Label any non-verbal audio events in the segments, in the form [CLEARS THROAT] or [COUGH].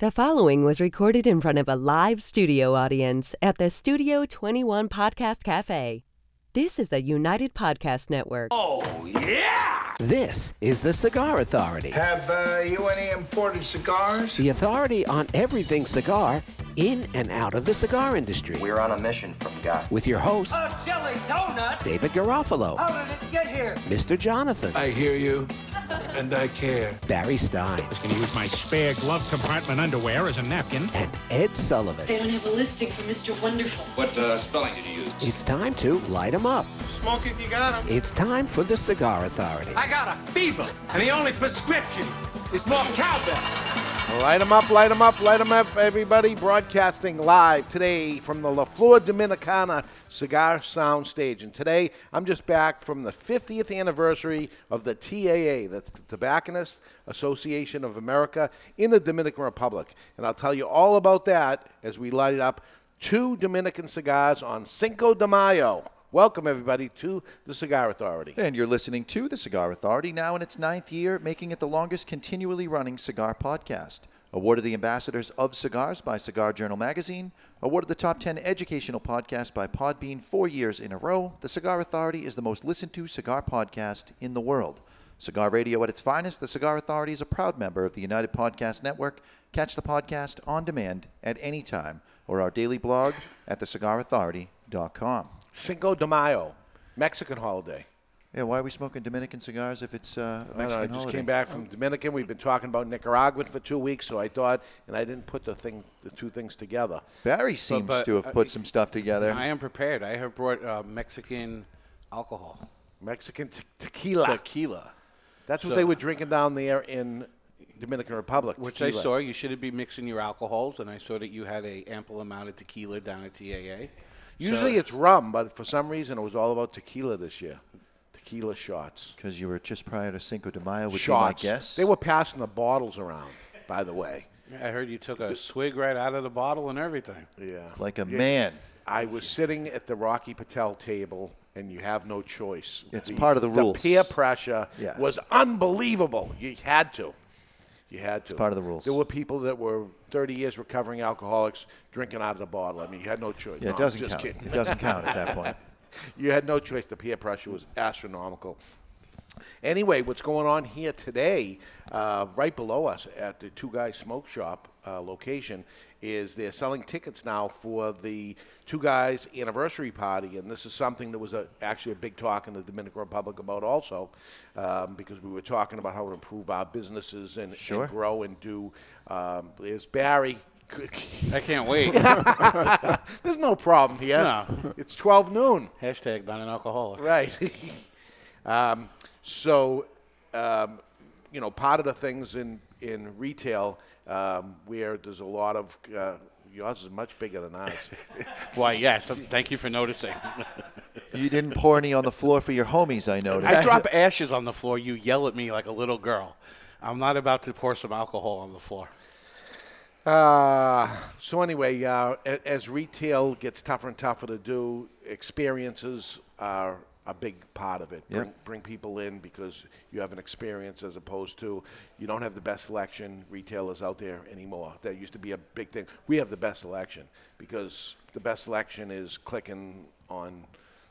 The following was recorded in front of a live studio audience at the Studio 21 Podcast Cafe. This is the United Podcast Network. Oh, yeah! This is the Cigar Authority, Have uh, you any imported cigars? the authority on everything cigar in and out of the cigar industry. We're on a mission from God. With your host, A jelly donut? David Garofalo, How did it get here? Mr. Jonathan, I hear you, and I care. Barry Stein, I can use my spare glove compartment underwear as a napkin. and Ed Sullivan. They don't have a listing for Mr. Wonderful. What uh, spelling did you use? It's time to light 'em up. Smoke if you got 'em. It's time for the Cigar Authority. I got a fever, and the only prescription is more cowbell. Light 'em up, light them up, light them up, everybody. Broadcasting live today from the La Flor Dominicana Cigar Sound Stage. And today, I'm just back from the 50th anniversary of the TAA, that's the Tobacconist Association of America in the Dominican Republic. And I'll tell you all about that as we light up two Dominican cigars on Cinco de Mayo. Welcome, everybody, to the Cigar Authority. And you're listening to The Cigar Authority, now in its ninth year, making it the longest continually running cigar podcast. Awarded the Ambassadors of Cigars by Cigar Journal Magazine. Awarded the top 10 educational podcast by Podbean four years in a row. The Cigar Authority is the most listened to cigar podcast in the world. Cigar radio at its finest, The Cigar Authority is a proud member of the United Podcast Network. Catch the podcast on demand at any time or our daily blog at thecigarauthority.com. Cinco de Mayo, Mexican holiday. Yeah, why are we smoking Dominican cigars if it's uh, a I don't know, Mexican I just holiday? came back from Dominican. We've been talking about Nicaraguan for two weeks, so I thought, and I didn't put the thing, the two things together. Barry seems but, to have uh, put some stuff together. I am prepared. I have brought uh, Mexican alcohol. Mexican te- tequila. Tequila. That's what they were drinking down there in Dominican Republic. Which I saw. You shouldn't be mixing your alcohols, and I saw that you had a ample amount of tequila down at TAA. Usually So- it's rum, but for some reason it was all about tequila this year. Tequila shots. Because you were just prior to Cinco de Mayo, would shots. be my guess. They were passing the bottles around, by the way. I heard you took a swig right out of the bottle and everything. Yeah. like a Yeah. man. I was sitting at the Rocky Patel table, and you have no choice. It's part of the rules. The peer pressure Yeah. was unbelievable. You had to. You had to. It's part of the rules. There were people that were 30 years recovering alcoholics drinking out of the bottle. I mean, you had no choice. Yeah, No, it doesn't count. Kidding. It doesn't count at that [LAUGHS] point. you had no choice. The peer pressure was astronomical. Anyway, what's going on here today, uh, right below us at the Two Guys Smoke Shop uh, location, is they're selling tickets now for the Two Guys anniversary party, and this is something that was a, actually a big talk in the Dominican Republic about also, um, because we were talking about how to improve our businesses and, Sure. and grow and do. Um, there's Barry. I can't wait. [LAUGHS] There's no problem here. No. It's 12 noon. Hashtag not an alcoholic. Right. [LAUGHS] um, so, um, you know, part of the things in, in retail um, where there's a lot of, uh, yours is much bigger than ours. [LAUGHS] Why, yes. Thank you for noticing. [LAUGHS] You didn't pour any on the floor for your homies, I noticed. I drop ashes on the floor. You yell at me like a little girl. I'm not about to pour some alcohol on the floor. Uh, so anyway, uh, as retail gets tougher and tougher to do, experiences are a big part of it. Yep. Bring, bring people in because you have an experience as opposed to you don't have the best selection retailers out there anymore. That used to be a big thing. We have the best selection because the best selection is clicking on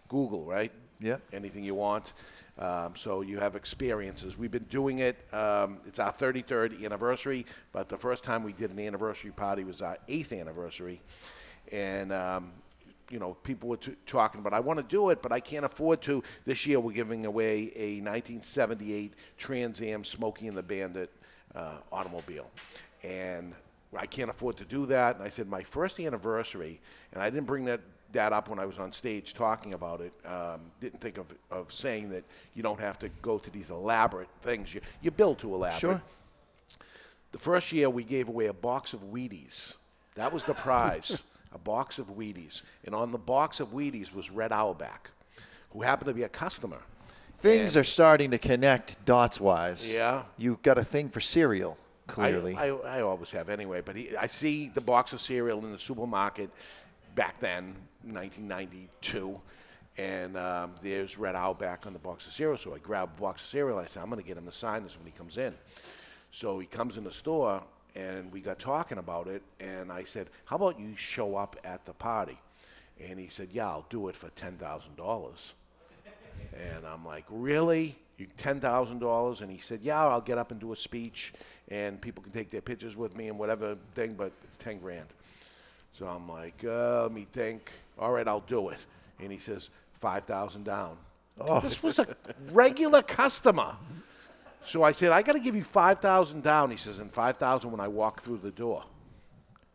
Google, right? Yep. Anything you want. Um, so you have experiences. We've been doing it. Um, it's our 33rd anniversary, but the first time we did an anniversary party was our eighth anniversary, and um, you know people were t- talking about I want to do it, but I can't afford to. This year we're giving away a 1978 Trans Am Smokey and the Bandit uh, automobile, and I can't afford to do that. And I said my first anniversary, and I didn't bring that that up when I was on stage talking about it. Um, didn't think of, of saying that you don't have to go to these elaborate things. You, you build to elaborate. Sure. The first year we gave away a box of Wheaties. That was the prize, [LAUGHS] a box of Wheaties. And on the box of Wheaties was Red Auerbach, who happened to be a customer. Things And- are starting to connect dots wise. Yeah. You've got a thing for cereal, clearly. I, I, always have anyway, but he, I see the box of cereal in the supermarket back then, 1992, and um, there's Red Auerbach on the box of cereal. So I grab a box of cereal. I say, I'm going to get him to sign this when he comes in. So he comes in the store, and we got talking about it, and I said, "How about you show up at the party?" And he said, "Yeah, I'll do it for ten thousand dollars." And I'm like, "Really? You ten thousand dollars?" And he said, "Yeah, I'll get up and do a speech, and people can take their pictures with me and whatever thing, but it's ten grand." So I'm like, uh, "Let me think. All right, I'll do it." And he says, 5000 down." Oh. This was a regular customer. So I said, "I got to give you five thousand down." He says, "And five thousand when I walk through the door."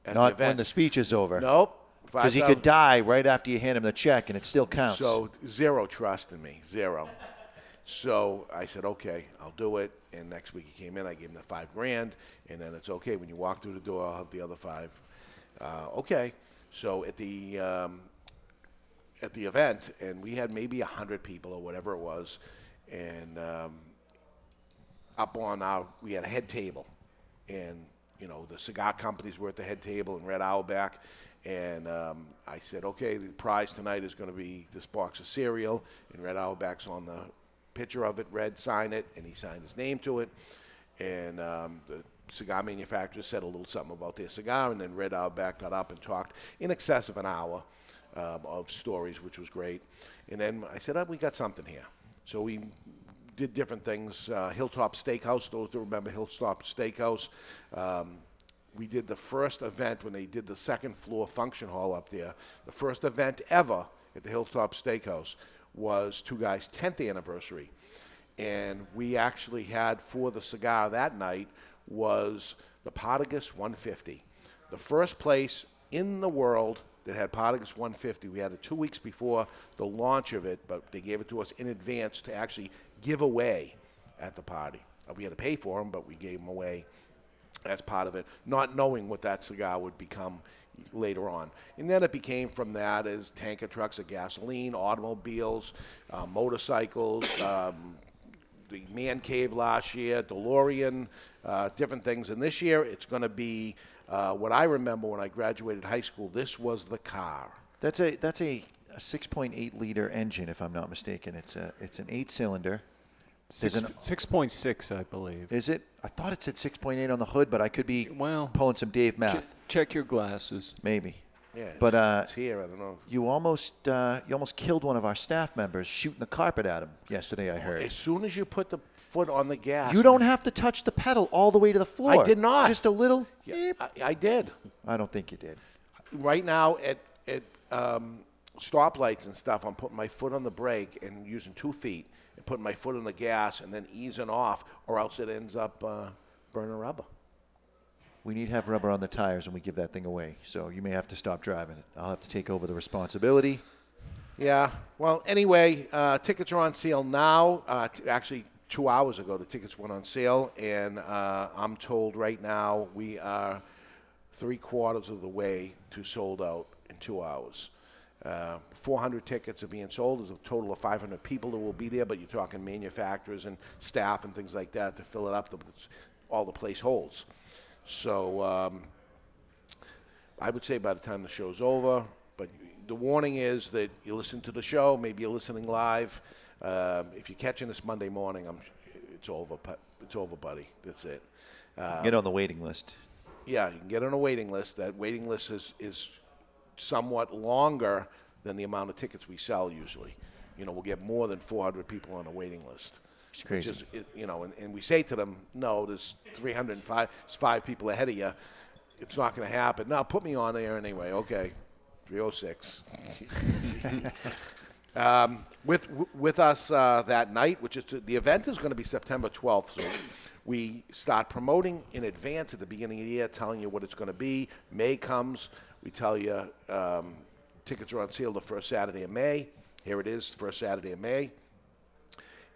At Not event. when the speech is over. Nope. Because he 5,000. could die right after you hand him the check, and it still counts. So zero trust in me, zero. So I said, okay, I'll do it. And next week he came in, I gave him the five grand, and then it's okay. When you walk through the door, I'll have the other five. Uh, okay. So at the um, at the event, and we had maybe a hundred people or whatever it was, and um, up on our we had a head table, and you know the cigar companies were at the head table and Red Auerbach, and um, I said, okay, the prize tonight is going to be this box of cereal, and Red Auerbach's on the picture of it. Red signed it, and he signed his name to it, and um, the cigar manufacturer said a little something about their cigar, and then Red Auerbach got up and talked in excess of an hour um, of stories, which was great. And then I said, oh, we got something here. So we did different things. Uh, Hilltop Steakhouse, those that remember Hilltop Steakhouse. Um, we did the first event when they did the second floor function hall up there. The first event ever at the Hilltop Steakhouse was Two Guys' 10th anniversary. And we actually had for the cigar that night was the Partagas 150. The first place in the world that had Partagas 150. We had it two weeks before the launch of it, but they gave it to us in advance to actually give away at the party. Uh, We had to pay for them, but we gave them away as part of it, not knowing what that cigar would become later on. And then it became from that as tanker trucks of gasoline, automobiles, uh, motorcycles, um, the man cave last year, DeLorean, uh, different things. And this year it's going to be uh, what I remember when I graduated high school. This was the car. That's a that's a, a 6.8 liter engine, if I'm not mistaken. It's a it's an eight cylinder. There's Six, an- 6.6, I believe. is it? I thought it said 6.8 on the hood, but I could be Well, pulling some Dave Che- math. check your glasses. Maybe. Yeah, But it's, uh, it's here. I don't know. you almost uh, you almost killed one of our staff members shooting the carpet at him yesterday. I heard. As soon as you put the foot on the gas, You don't have to touch the pedal all the way to the floor. I did not. Just a little. Yeah, I, I did. I don't think you did. Right now at at um, stoplights and stuff, I'm putting my foot on the brake and using two feet and putting my foot on the gas and then easing off, or else it ends up uh, burning rubber. We need to have rubber on the tires when we give that thing away. So you may have to stop driving it. I'll have to take over the responsibility. Yeah. Well, anyway, uh, tickets are on sale now. Uh, t- actually, two hours ago, the tickets went on sale, and uh, I'm told right now we are three quarters of the way to sold out in two hours. Uh, 400 tickets are being sold. There's a total of 500 people that will be there, but you're talking manufacturers and staff and things like that to fill it up. The, all the place holds. So um, I would say by the time the show's over, but the warning is that you listen to the show, maybe you're listening live. Um, if you're catching this Monday morning, I'm, it's over. It's over, buddy. That's it. Uh, Get on the waiting list. yeah, you can get on a waiting list. That waiting list is, is somewhat longer than the amount of tickets we sell usually. You know, we'll get more than 400 people on a waiting list. It's crazy. Which is, it- you know, and, and we say to them, no, there's 305, it's five people ahead of you. It's not going to happen. Now, put me on there anyway. Okay, 306. [LAUGHS] um, with with us uh, that night, which is to, the event is going to be September 12th. So we start promoting in advance at the beginning of the year, telling you what it's going to be. May comes, we tell you um, tickets are on sale the first Saturday of May. Here it is, first Saturday of May.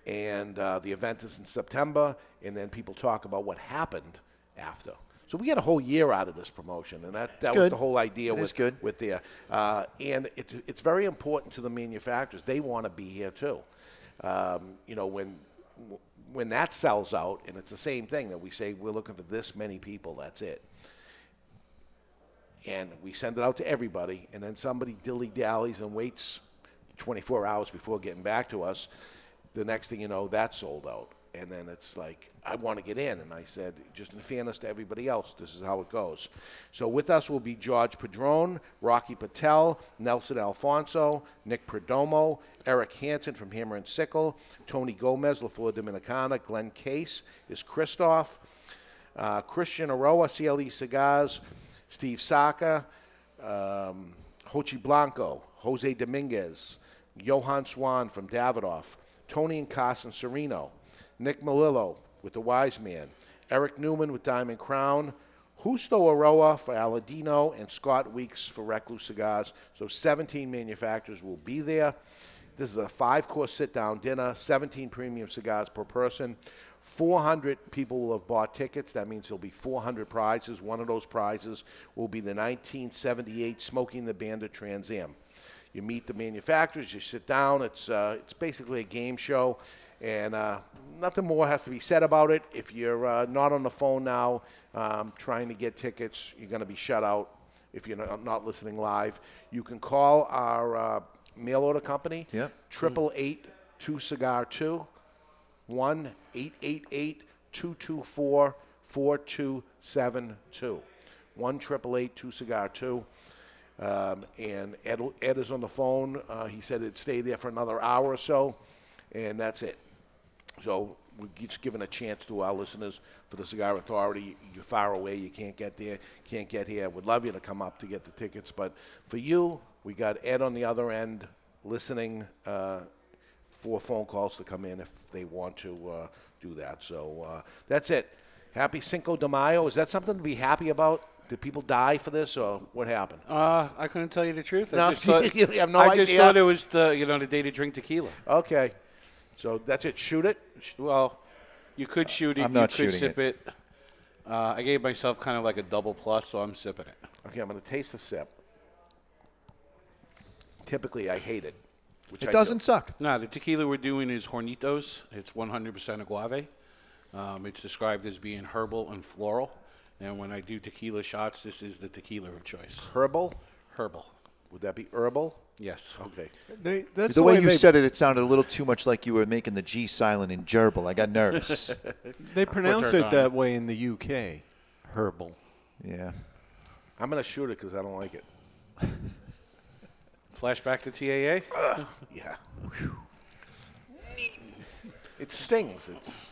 And uh, the event is in September, and then people talk about what happened after. So we get a whole year out of this promotion, and that, that was the whole idea It with, good. with there. Uh, and it's, it's very important to the manufacturers. They want to be here too. Um, you know, when, when that sells out, and it's the same thing that we say we're looking for this many people, that's it. And we send it out to everybody, and then somebody dilly dallies and waits 24 hours before getting back to us. The next thing you know, that's sold out. And then it's like, I want to get in. And I said, just in fairness to everybody else, this is how it goes. So with us will be George Padron, Rocky Patel, Nelson Alfonso, Nick Perdomo, Eric Hansen from Hammer and Sickle, Tony Gomez, La Flor Dominicana, Glenn Case is Kristoff, uh, Christian Eiroa, CLE Cigars, Steve Saka, um, Jochy Blanco, Jose Dominguez, Johan Swan from Davidoff, Tony and Carson Sereno, Nick Melillo with the Wise Man, Eric Newman with Diamond Crown, Justo Eiroa for Aladino, and Scott Weeks for Recluse Cigars. So 17 manufacturers will be there. This is a five course sit down dinner, 17 premium cigars per person. 400 people will have bought tickets. That means there'll be 400 prizes. One of those prizes will be the 1978 Smokey and the Bandit Trans Am. You meet the manufacturers, you sit down. It's, uh, it's basically a game show, and uh, nothing more has to be said about it. If you're uh, not on the phone now um, trying to get tickets, you're going to be shut out if you're not, not listening live. You can call our uh, mail order company, Yep. triple eight two cigar two, one eight eight eight two two four four two seven two, one triple eight two cigar two. Um, and Ed, Ed is on the phone. Uh, he said it'd stay there for another hour or so, and that's it. So we're just giving a chance to our listeners for the Cigar Authority. You're far away, you can't get there, can't get here. Would love you to come up to get the tickets, but for you, we got Ed on the other end listening uh, for phone calls to come in if they want to uh, do that. So uh, that's it. Happy Cinco de Mayo. Is that something to be happy about? Did people die for this, or what happened? Uh, I couldn't tell you the truth. No, I just [LAUGHS] thought, you have no I just thought it was the you know the day to drink tequila. Okay, so that's it. Shoot it. Well, you could shoot it. I'm not you could shooting sip it. Uh, I gave myself kind of like a double plus, so I'm sipping it. Okay, I'm going to taste the sip. Typically, I hate it. Which It I doesn't do. suck. No, the tequila we're doing is Hornitos. It's 100% agave. Um, it's described as being herbal and floral. And when I do tequila shots, this is the tequila of choice. Herbal? Herbal. Would that be herbal? Yes. Okay. They, that's the, way, you they, said it, it sounded a little too much like you were making the G silent in gerbil. I got nervous. [LAUGHS] They pronounce it on. that way in the UK. Herbal. yeah. I'm going to shoot it because I don't like it. [LAUGHS] Flashback to TAA. Yeah. It stings. It's,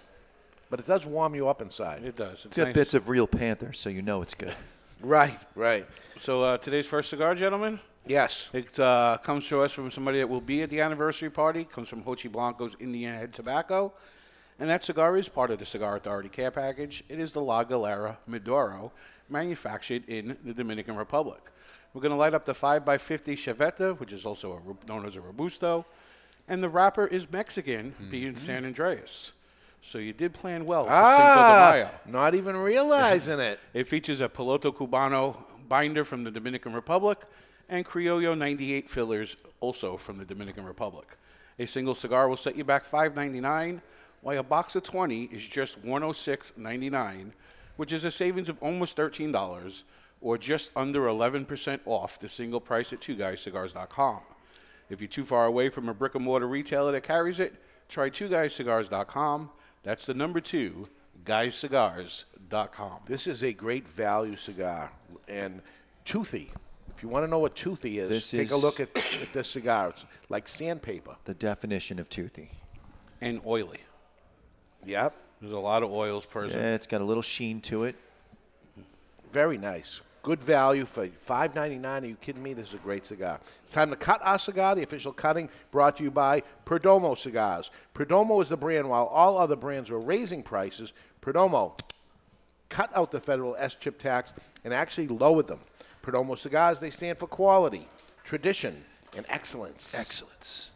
but it does warm you up inside. It does. It's It's got nice. bits of real panther, so you know it's good. Right. Right. So uh, today's first cigar, gentlemen. Yes. It uh, comes to us from somebody that will be at the anniversary party. Comes from Jochy Blanco's Indian Head Tobacco. And that cigar is part of the Cigar Authority care package. It is the La Galera Maduro, manufactured in the Dominican Republic. We're going to light up the 5x50 Chaveta, which is also a, known as a Robusto. And the wrapper is Mexican, being San Andrés. So you did plan well for Cinco de Ah, Mayo. not even realizing it. [LAUGHS] It features a Piloto Cubano binder from the Dominican Republic and Criollo 98 fillers also from the Dominican Republic. A single cigar will set you back $5.99, while a box of 20 is just $106.99, which is a savings of almost $13 or just under 11% off the single price at twoguyscigars.com. If you're too far away from a brick and mortar retailer that carries it, try twoguyscigars.com. That's the number two, guyscigars.com. This is a great value cigar and toothy. If you want to know what toothy is, This take a is- look at, at this cigar. It's like sandpaper. The definition of toothy. And oily. Yep. There's a lot of oils present. Yeah, it's got a little sheen to it. Very nice. Good value for five ninety nine. Are you kidding me? This is a great cigar. It's time to cut our cigar. The official cutting brought to you by Perdomo Cigars. Perdomo is the brand. While all other brands are raising prices, Perdomo cut out the federal SCHIP tax and actually lowered them. Perdomo Cigars. They stand for quality, tradition, and excellence. Excellence.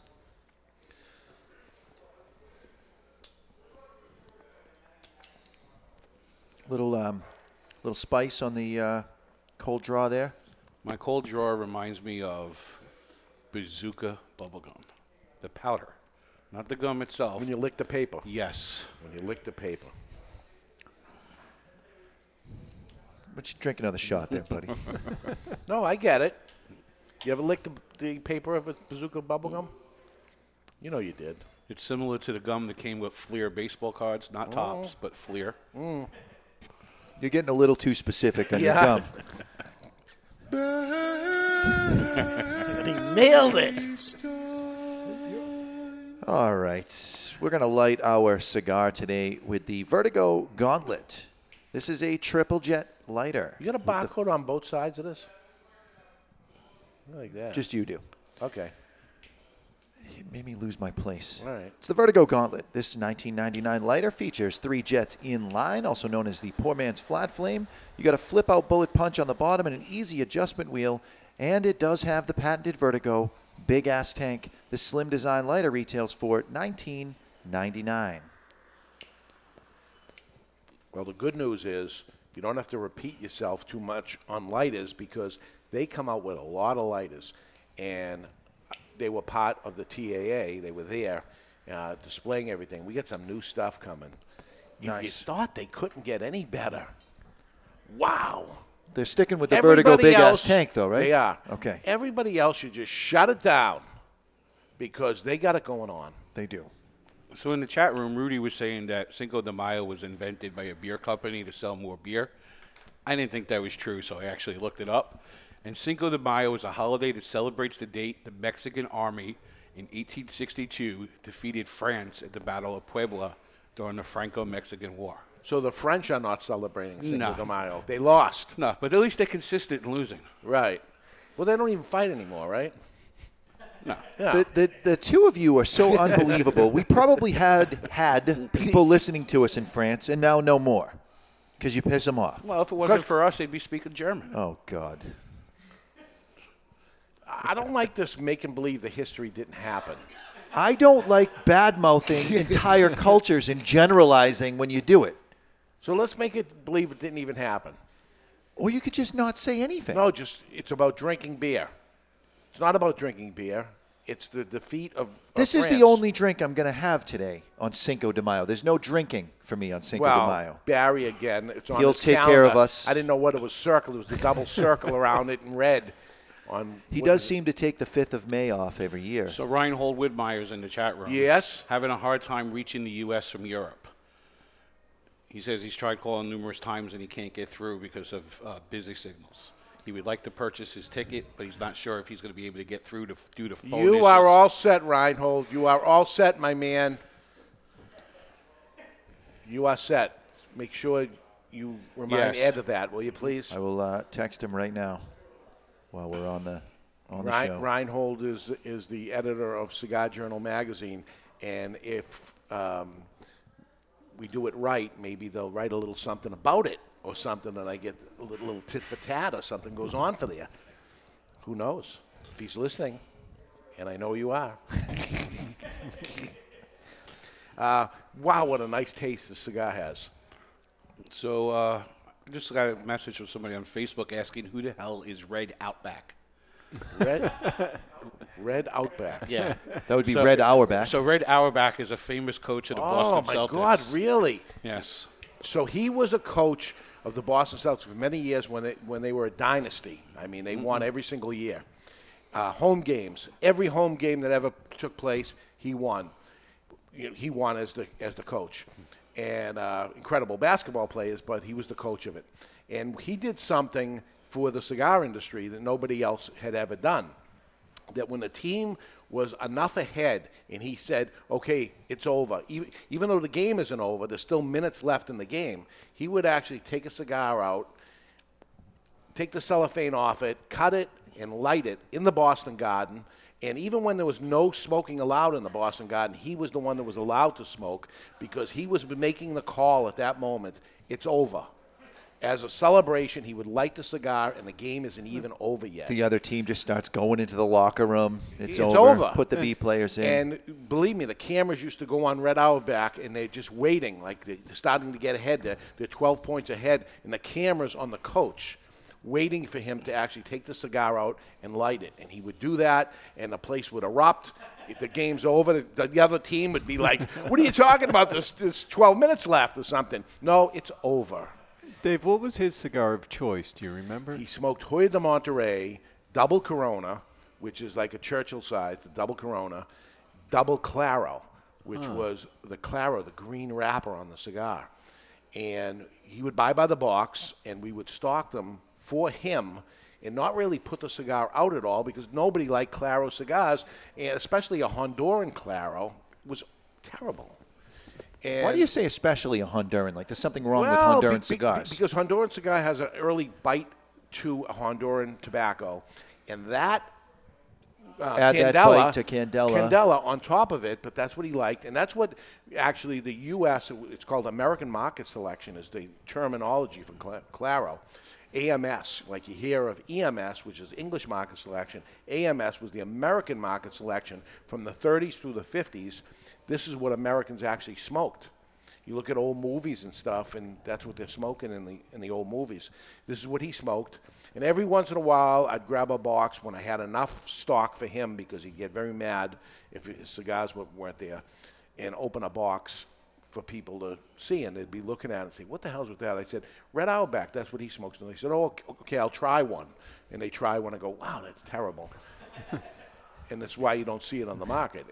Little um, little spice on the uh, cold draw there. My cold draw reminds me of bazooka bubblegum, the powder, not the gum itself. When you lick the paper. Yes. When you lick the paper. But you drink another shot there, buddy. [LAUGHS] No, I get it. You ever licked the, the paper of a bazooka bubblegum? You know you did. It's similar to the gum that came with Fleer baseball cards, not oh. Topps, but Fleer. Mm. You're getting a little too specific on Yeah. your gum. [LAUGHS] he nailed it. All right. We're going to light our cigar today with the Vertigo Gauntlet. This is a triple jet lighter. You got a barcode on both sides of this? I like that. Just you do. okay. It made me lose my place. All right. It's the Vertigo Gauntlet. This 1999 lighter features three jets in line, also known as the poor man's flat flame. You got a flip out bullet punch on the bottom and an easy adjustment wheel, and it does have the patented Vertigo big ass tank. The slim design lighter retails for 19.99. Well, the good news is you don't have to repeat yourself too much on lighters because they come out with a lot of lighters, and they were part of the TAA. They were there uh, displaying everything. We got some new stuff coming. If you Nice. thought they couldn't get any better, wow. They're sticking with the Vertigo big else- ass tank, though, right? They are. Okay. Everybody else should just shut it down because they got it going on. They do. So in the chat room, Rudy was saying that Cinco de Mayo was invented by a beer company to sell more beer. I didn't think that was true, so I actually looked it up. And Cinco de Mayo is a holiday that celebrates the date the Mexican army in 1862 defeated France at the Battle of Puebla during the Franco-Mexican War. So the French are not celebrating Cinco No. de Mayo. They lost. No, but at least they're consistent in losing. Right. Well, they don't even fight anymore, right? No. Yeah. The, the, the two of you are so [LAUGHS] unbelievable. We probably had had people listening to us in France, and now no more because you piss them off. Well, if it wasn't for us, they'd be speaking German. Oh God. I don't like this making believe the history didn't happen. I don't like bad mouthing [LAUGHS] entire cultures and generalizing when you do it. So let's make it believe it didn't even happen. Or you could just not say anything. No, just it's about drinking beer. It's not about drinking beer. It's the defeat of. of This is France. the only drink I'm going to have today on Cinco de Mayo. There's no drinking for me on Cinco well, de Mayo. Barry again. It's on He'll take care of us. I didn't know what it was. Circle. It was the double [LAUGHS] circle around it in red. On He does seem to take the 5th of May off every year. So Reinhold Widmeyer's in the chat room. Yes. Having a hard time reaching the U.S. from Europe. He says he's tried calling numerous times and he can't get through because of uh, busy signals. He would like to purchase his ticket, but he's not sure if he's going to be able to get through to due to phone You issues. are all set, Reinhold. You are all set, my man. You are set. Make sure you remind Yes. Ed of that, will you please? I will uh, text him right now while we're on the on the Rein, show. Reinhold is is the editor of Cigar Journal magazine, and if um, we do it right, maybe they'll write a little something about it or something, and I get a little, little tit for tat or something goes on for there. Who knows? If he's listening, and I know you are. [LAUGHS] uh, wow, what a nice taste the cigar has. So uh, I just got a message from somebody on Facebook asking who the hell is Red Outback. Red, [LAUGHS] Red Outback. Yeah, That would be Red Auerbach. So Red Auerbach is a famous coach of the Boston Celtics. Oh Boston my Celtics. God, really? Yes. So he was a coach of the Boston Celtics for many years when they, when they were a dynasty. I mean, they won every single year. Uh, home games, every home game that ever took place, he won. You know, he won as the as the coach, and uh, incredible basketball players. But he was the coach of it, and he did something for the cigar industry that nobody else had ever done that when the team was enough ahead and he said, okay, it's over, even, even though the game isn't over, there's still minutes left in the game, he would actually take a cigar out, take the cellophane off it, cut it, and light it in the Boston Garden. And even when there was no smoking allowed in the Boston Garden, he was the one that was allowed to smoke because he was making the call at that moment it's over. As a celebration, he would light the cigar, and the game isn't even over yet. the other team just starts going into the locker room. It's, It's over. Put the B players in. And believe me, the cameras used to go on Red Auerbach, and they're just waiting, like they're starting to get ahead. They're, they're 12 points ahead, and the cameras on the coach, waiting for him to actually take the cigar out and light it. And he would do that, and the place would erupt. If the game's over, the, the other team would be like, "What are you talking about? There's, there's 12 minutes left or something." No, it's over. Dave, what was his cigar of choice? Do you remember? He smoked Hoyo de Monterrey, double Corona, which is like a Churchill size, the double Corona, double Claro, which Huh. was the Claro, the green wrapper on the cigar. And he would buy by the box, and we would stock them for him and not really put the cigar out at all because nobody liked Claro cigars, and especially a Honduran Claro was terrible. And Why do you say especially a Honduran? Like there's something wrong well, with Honduran be- cigars. because Honduran cigar has an early bite to a Honduran tobacco, and that uh, Add that bite to Candela. Candela on top of it, but that's what he liked, and that's what actually the U.S. It's called American Market Selection is the terminology for Claro. AMS, like you hear of EMS, which is English market selection. AMS was the American market selection from the 30s through the 50s. This is what Americans actually smoked. You look at old movies and stuff, and that's what they're smoking in the in the old movies. This is what he smoked. And every once in a while, I'd grab a box when I had enough stock for him because he'd get very mad if his cigars weren't there, and open a box for people to see, and they'd be looking at it and say, "What the hell's with that?" I said, "Red Outback. That's what he smokes." And they said, "Oh, ok- okay, I'll try one." And they try one and go, "Wow, that's terrible." [LAUGHS] and that's why you don't see it on the market.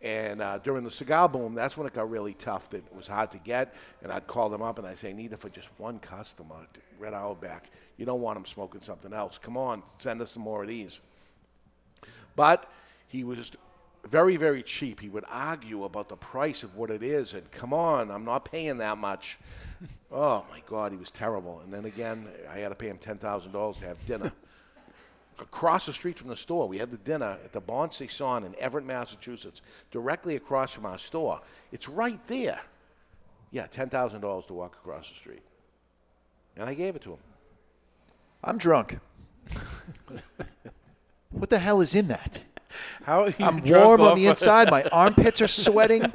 And uh, during the cigar boom, that's when it got really tough. That it was hard to get, and I'd call them up and I'd say, "I need it for just one customer, Red Outback. You don't want them smoking something else. Come on, send us some more of these." But he was very, very cheap. He would argue about the price of what it is, and come on, I'm not paying that much. [LAUGHS] oh my God, he was terrible. And then again, I had to pay him ten thousand dollars to have dinner across the street from the store. We had the dinner at the Bon Saison in Everett, Massachusetts, directly across from our store. It's right there. Yeah, ten thousand dollars to walk across the street, and I gave it to him. I'm drunk. [LAUGHS] what the hell is in that? [LAUGHS] How I'm warm on the inside. My armpits are [LAUGHS] sweating.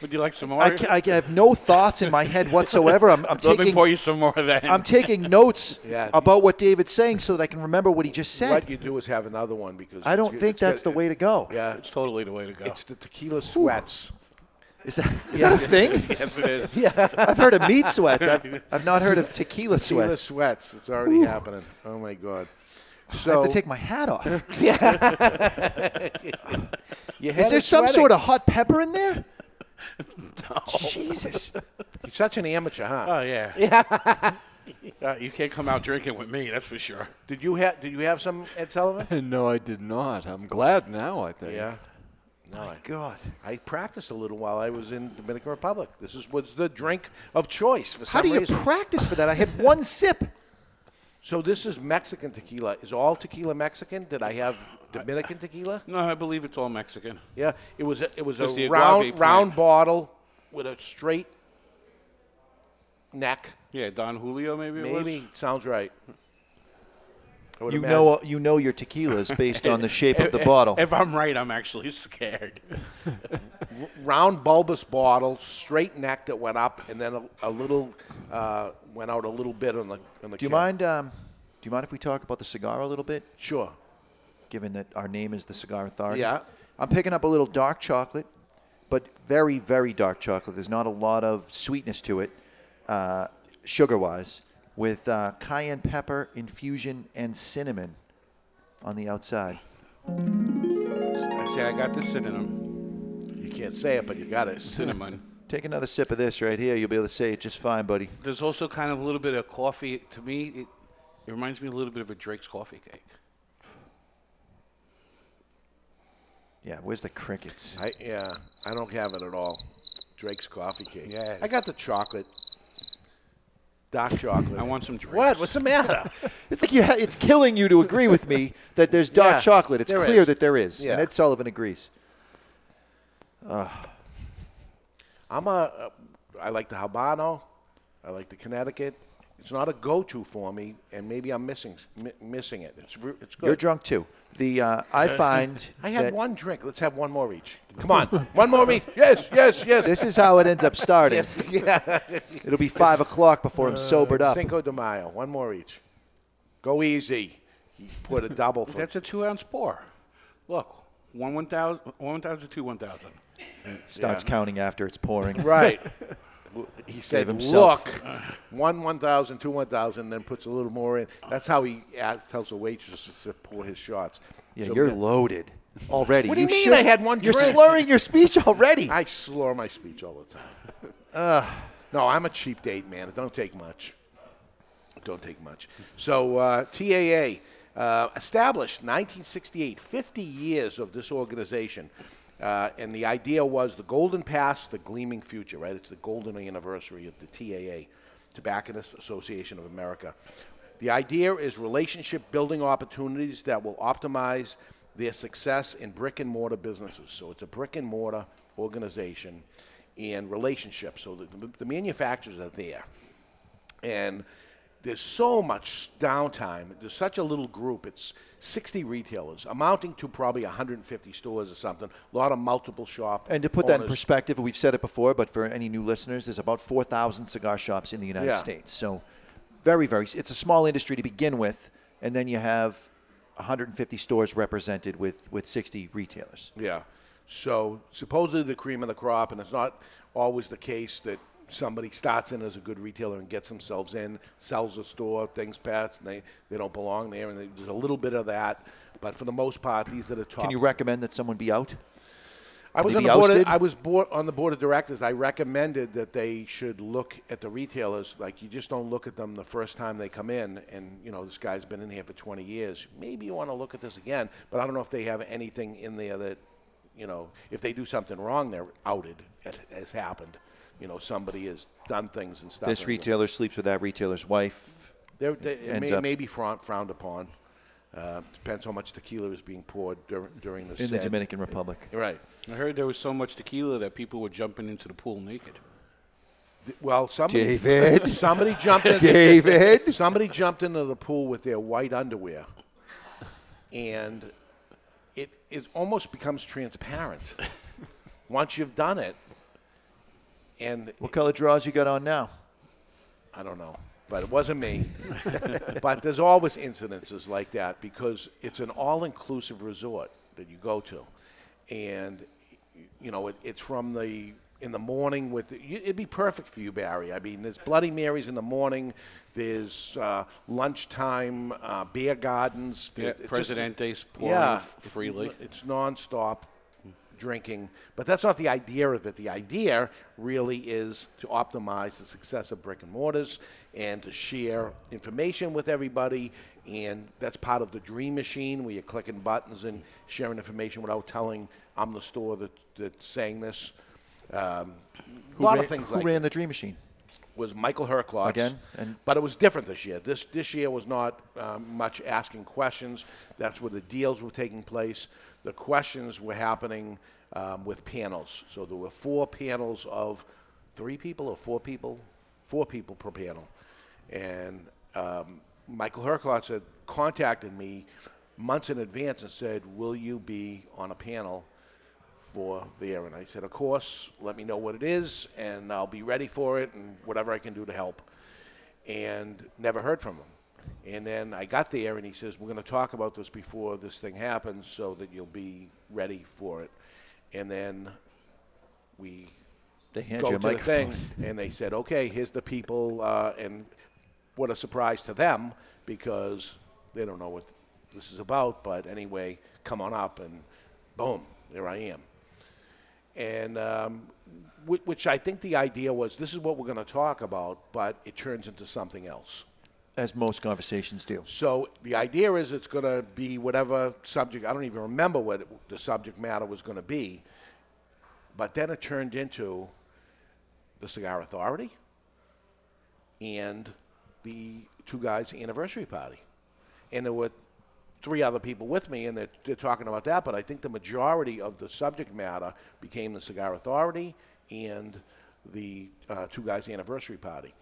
Would you like some more? I, ca- I have no thoughts in my head whatsoever. I'm, I'm [LAUGHS] Let me taking pour you some more of that. I'm taking notes Yeah. about what David's saying so that I can remember what he just said. What you do is have another one because I don't it's- think it's that's got- the way to go. Yeah, It's totally the way to go. it's the tequila sweats. Is that, is that a thing? yes, it is. Yeah, I've heard of meat sweats. I've, I've not heard of tequila sweats. tequila sweats. sweats. It's already happening. Oh my god. I have to take my hat off. [LAUGHS] your Is there some sort of hot pepper in there? Jesus. You're such an amateur, huh? Oh yeah. [LAUGHS] Yeah. Uh, you can't come out drinking with me. That's for sure. Did you have Did you have some Ed Sullivan? [LAUGHS] no, I did not. I'm glad now, I think. Yeah. No, I, God. I practiced a little while I was in Dominican Republic. This is was the drink of choice for some How do you reason. practice for that? I had one sip. So this is Mexican tequila. Is all tequila Mexican? Did I have Dominican tequila? No, I believe it's all Mexican. Yeah, it was a, it was Just the a agave round plant. round bottle with a straight neck. Yeah, Don Julio maybe it was. Maybe sounds right. I would You imagine. know, you know your tequilas based on the shape of the bottle. If I'm right, I'm actually scared. [LAUGHS] round bulbous bottle, straight neck that went up, and then a, a little uh, went out a little bit on the on the. Do you cap. mind? Um, do you mind if we talk about the cigar a little bit? Sure. Given that our name is the Cigar Authority. Yeah. I'm picking up a little dark chocolate, but very, very dark chocolate. There's not a lot of sweetness to it, uh, sugar-wise, with uh, cayenne pepper, infusion, and cinnamon on the outside. I say I got the cinnamon. You can't say it, but you got it. Cinnamon. Take another sip of this right here. You'll be able to say it just fine, buddy. There's also kind of a little bit of coffee. To me, it, it reminds me a little bit of a Drake's coffee cake. Yeah, where's the crickets? I yeah, I don't have it at all. Drake's coffee cake. Yeah. I got the chocolate. Dark chocolate. I want some Drake's. What? What's the matter? [LAUGHS] It's like you ha- it's killing you to agree with me that there's dark Yeah, chocolate. It's clear is. that there is, Yeah. and Ed Sullivan agrees. I'm a. Uh, like the Habano. I like the Connecticut. It's not a go-to for me, and maybe I'm missing mi- missing it. It's re- it's good. You're drunk too. The uh, I [LAUGHS] find I had that one drink. Let's have one more each. Come on, [LAUGHS] one more each. Yes, yes, yes. this is how it ends up starting. [LAUGHS] Yes, yeah. It'll be five o'clock before I'm Uh, sobered up. Cinco de Mayo. One more each. Go easy. He put a double for. That's a two ounce pour. Look, one one thousand, one thousand, two one thousand. Starts counting after it's pouring. [LAUGHS] right. [LAUGHS] He said, himself- "Look, one one thousand, two one thousand, then puts a little more in." That's how he tells the waitress to pour his shots. Yeah, So you're loaded. already. What do you, mean should- I had one You're drink? slurring your speech already. I slur my speech all the time. [LAUGHS] no, I'm a cheap date, man. It don't take much. It don't take much. So uh, TAA, uh, established 1968, 50 years of this organization. Uh, and the idea was the golden past, the gleaming future, right? It's the golden anniversary of the TAA, Tobacconist Association of America. The idea is relationship building opportunities that will optimize their success in brick and mortar businesses. So it's a brick and mortar organization and relationships. So the, the, the manufacturers are there. And there's so much downtime. There's such a little group. It's 60 retailers, amounting to probably 150 stores or something. A lot of multiple shop. And to put that in owners. perspective, we've said it before, but for any new listeners, there's about 4,000 cigar shops in the United Yeah. States. So, very, very, it's a small industry to begin with, and then you have 150 stores represented with, with 60 retailers. Yeah. So supposedly the cream of the crop, and it's not always the case that somebody starts in as a good retailer and gets themselves in, sells a store, things pass, and they, they don't belong there, and there's a little bit of that. But for the most part, these are the top. Can you recommend that someone be out? I was on the board. Of. I was board, on the board of directors. I recommended that they should look at the retailers. Like you just don't look at them the first time they come in, and you know this guy's been in here for 20 years. Maybe you want to look at this again, but I don't know if they have anything in there that, you know, if they do something wrong, they're outed. It has happened. You know, somebody has done things and stuff. This and retailer sleeps with that retailer's wife. they're, they, it ends may, up- may be frown, frowned upon. Uh, depends how much tequila is being poured dur- during the In the Dominican Republic. Right. I heard there was so much tequila that people were jumping into the pool naked. Well, somebody, David. [LAUGHS] somebody jumped in. David. [LAUGHS] somebody jumped into the pool with their white underwear, and it it almost becomes transparent once you've done it. And What color drawers you got on now? I don't know, but it wasn't me. [LAUGHS] but there's always incidences like that because it's an all-inclusive resort that you go to, and you know it, it's from the in the morning with you- it'd be perfect for you, Barry. I mean, there's Bloody Marys in the morning. There's uh, lunchtime uh, beer gardens. Yeah, There- it's just- Presidentes pouring yeah, freely. It's nonstop drinking, but that's not the idea of it. The idea really is to optimize the success of brick and mortars and to share information with everybody. And that's part of the dream machine where you're clicking buttons and sharing information without telling I'm the store that, that's saying this. Um, a lot ran, of things who like ran that the Dream Machine? was Michael Herklots. Again? And- but it was different this year. This this year was not um, much asking questions. That's where the deals were taking place. The questions were happening um, with panels. So there were four panels of three people or four people, four people per panel, and um, Michael Herklots had contacted me months in advance and said, "Will you be on a panel?" for there. And I said, Of course, let me know what it is, and I'll be ready for it, and whatever I can do to help. And never heard from him. And then I got there, and he says, We're going to talk about this before this thing happens so that you'll be ready for it. And then we They hand go you a to the microphone. thing, [LAUGHS] and they said, "Okay, here's the people," uh, and what a surprise to them because they don't know what this is about. But anyway, come on up, and boom, there I am. And um, whi- which I think the idea was, this is what we're going to talk about, but it turns into something else. As most conversations do. So the idea is it's going to be whatever subject. I don't even remember what it, the subject matter was going to be. But then it turned into the Cigar Authority and the two guys' anniversary party. And there were three other people with me, and they're, they're talking about that. But I think the majority of the subject matter became the Cigar Authority and the uh, two guys' anniversary party.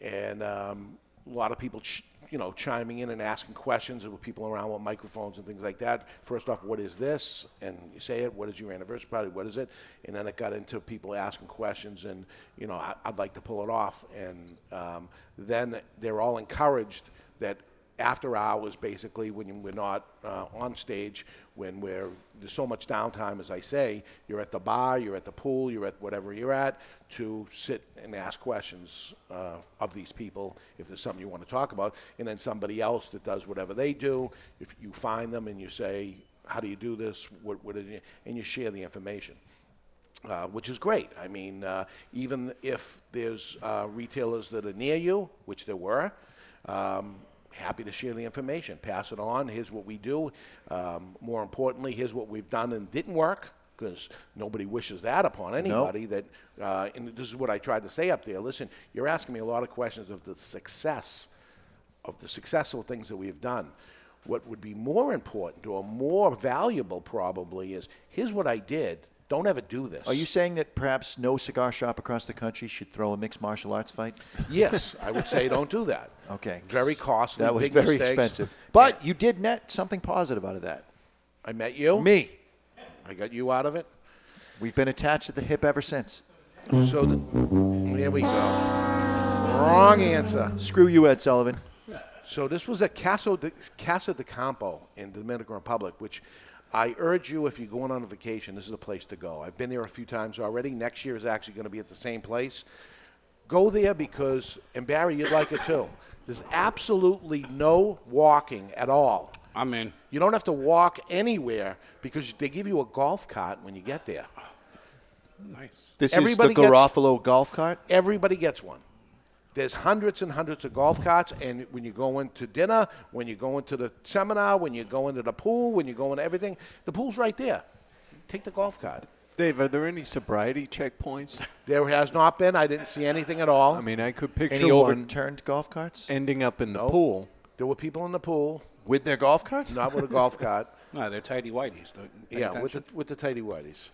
And um, a lot of people, ch- you know, chiming in and asking questions. There were people around with microphones and things like that. First off, what is this? And you say it. What is your anniversary party? What is it? And then it got into people asking questions, and you know, I, I'd like to pull it off. And um, then they're all encouraged that after hours, basically, when we're not uh, on stage, when we're there's so much downtime, as I say, you're at the bar, you're at the pool, you're at whatever you're at, to sit and ask questions uh, of these people if there's something you want to talk about, and then somebody else that does whatever they do. If you find them and you say, how do you do this? What, what is it? And you share the information. Uh, which is great. I mean, uh, even if there's uh, retailers that are near you, which there were, um, happy to share the information, pass it on. Here's what we do. Um, more importantly, here's what we've done and didn't work, because nobody wishes that upon anybody. That, uh, and this is what I tried to say up there. Listen, you're asking me a lot of questions of the success of the successful things that we've done. What would be more important or more valuable probably is here's what I did. Don't ever do this. Are you saying that perhaps no cigar shop across the country should throw a mixed martial arts fight? Yes, [LAUGHS] I would say don't do that. Okay. Very costly. That was very mistakes. expensive. But you did net something positive out of that. I met you. Me. I got you out of it. We've been attached at the hip ever since. So the, there we go. Wrong answer. Screw you, Ed Sullivan. So this was at Casa de, Casa de Campo in the Dominican Republic, which I urge you, if you're going on a vacation, this is the place to go. I've been there a few times already. Next year is actually going to be at the same place. Go there because, and Barry, you'd like it too. There's absolutely no walking at all. I'm in. You don't have to walk anywhere because they give you a golf cart when you get there. Nice. This Everybody is the gets- Garofalo golf cart? Everybody gets one. There's hundreds and hundreds of golf carts, and when you go into dinner, when you go into the seminar, when you go into the pool, when you go into everything, the pool's right there. Take the golf cart. Dave, are there any sobriety checkpoints? There has not been. I didn't see anything at all. I mean, I could picture Any one overturned golf carts? ending up in the pool. There were people in the pool, With their golf carts? [LAUGHS] not with a golf cart. No, they're tidy whiteys. Don't yeah, with the, with the tidy whiteys.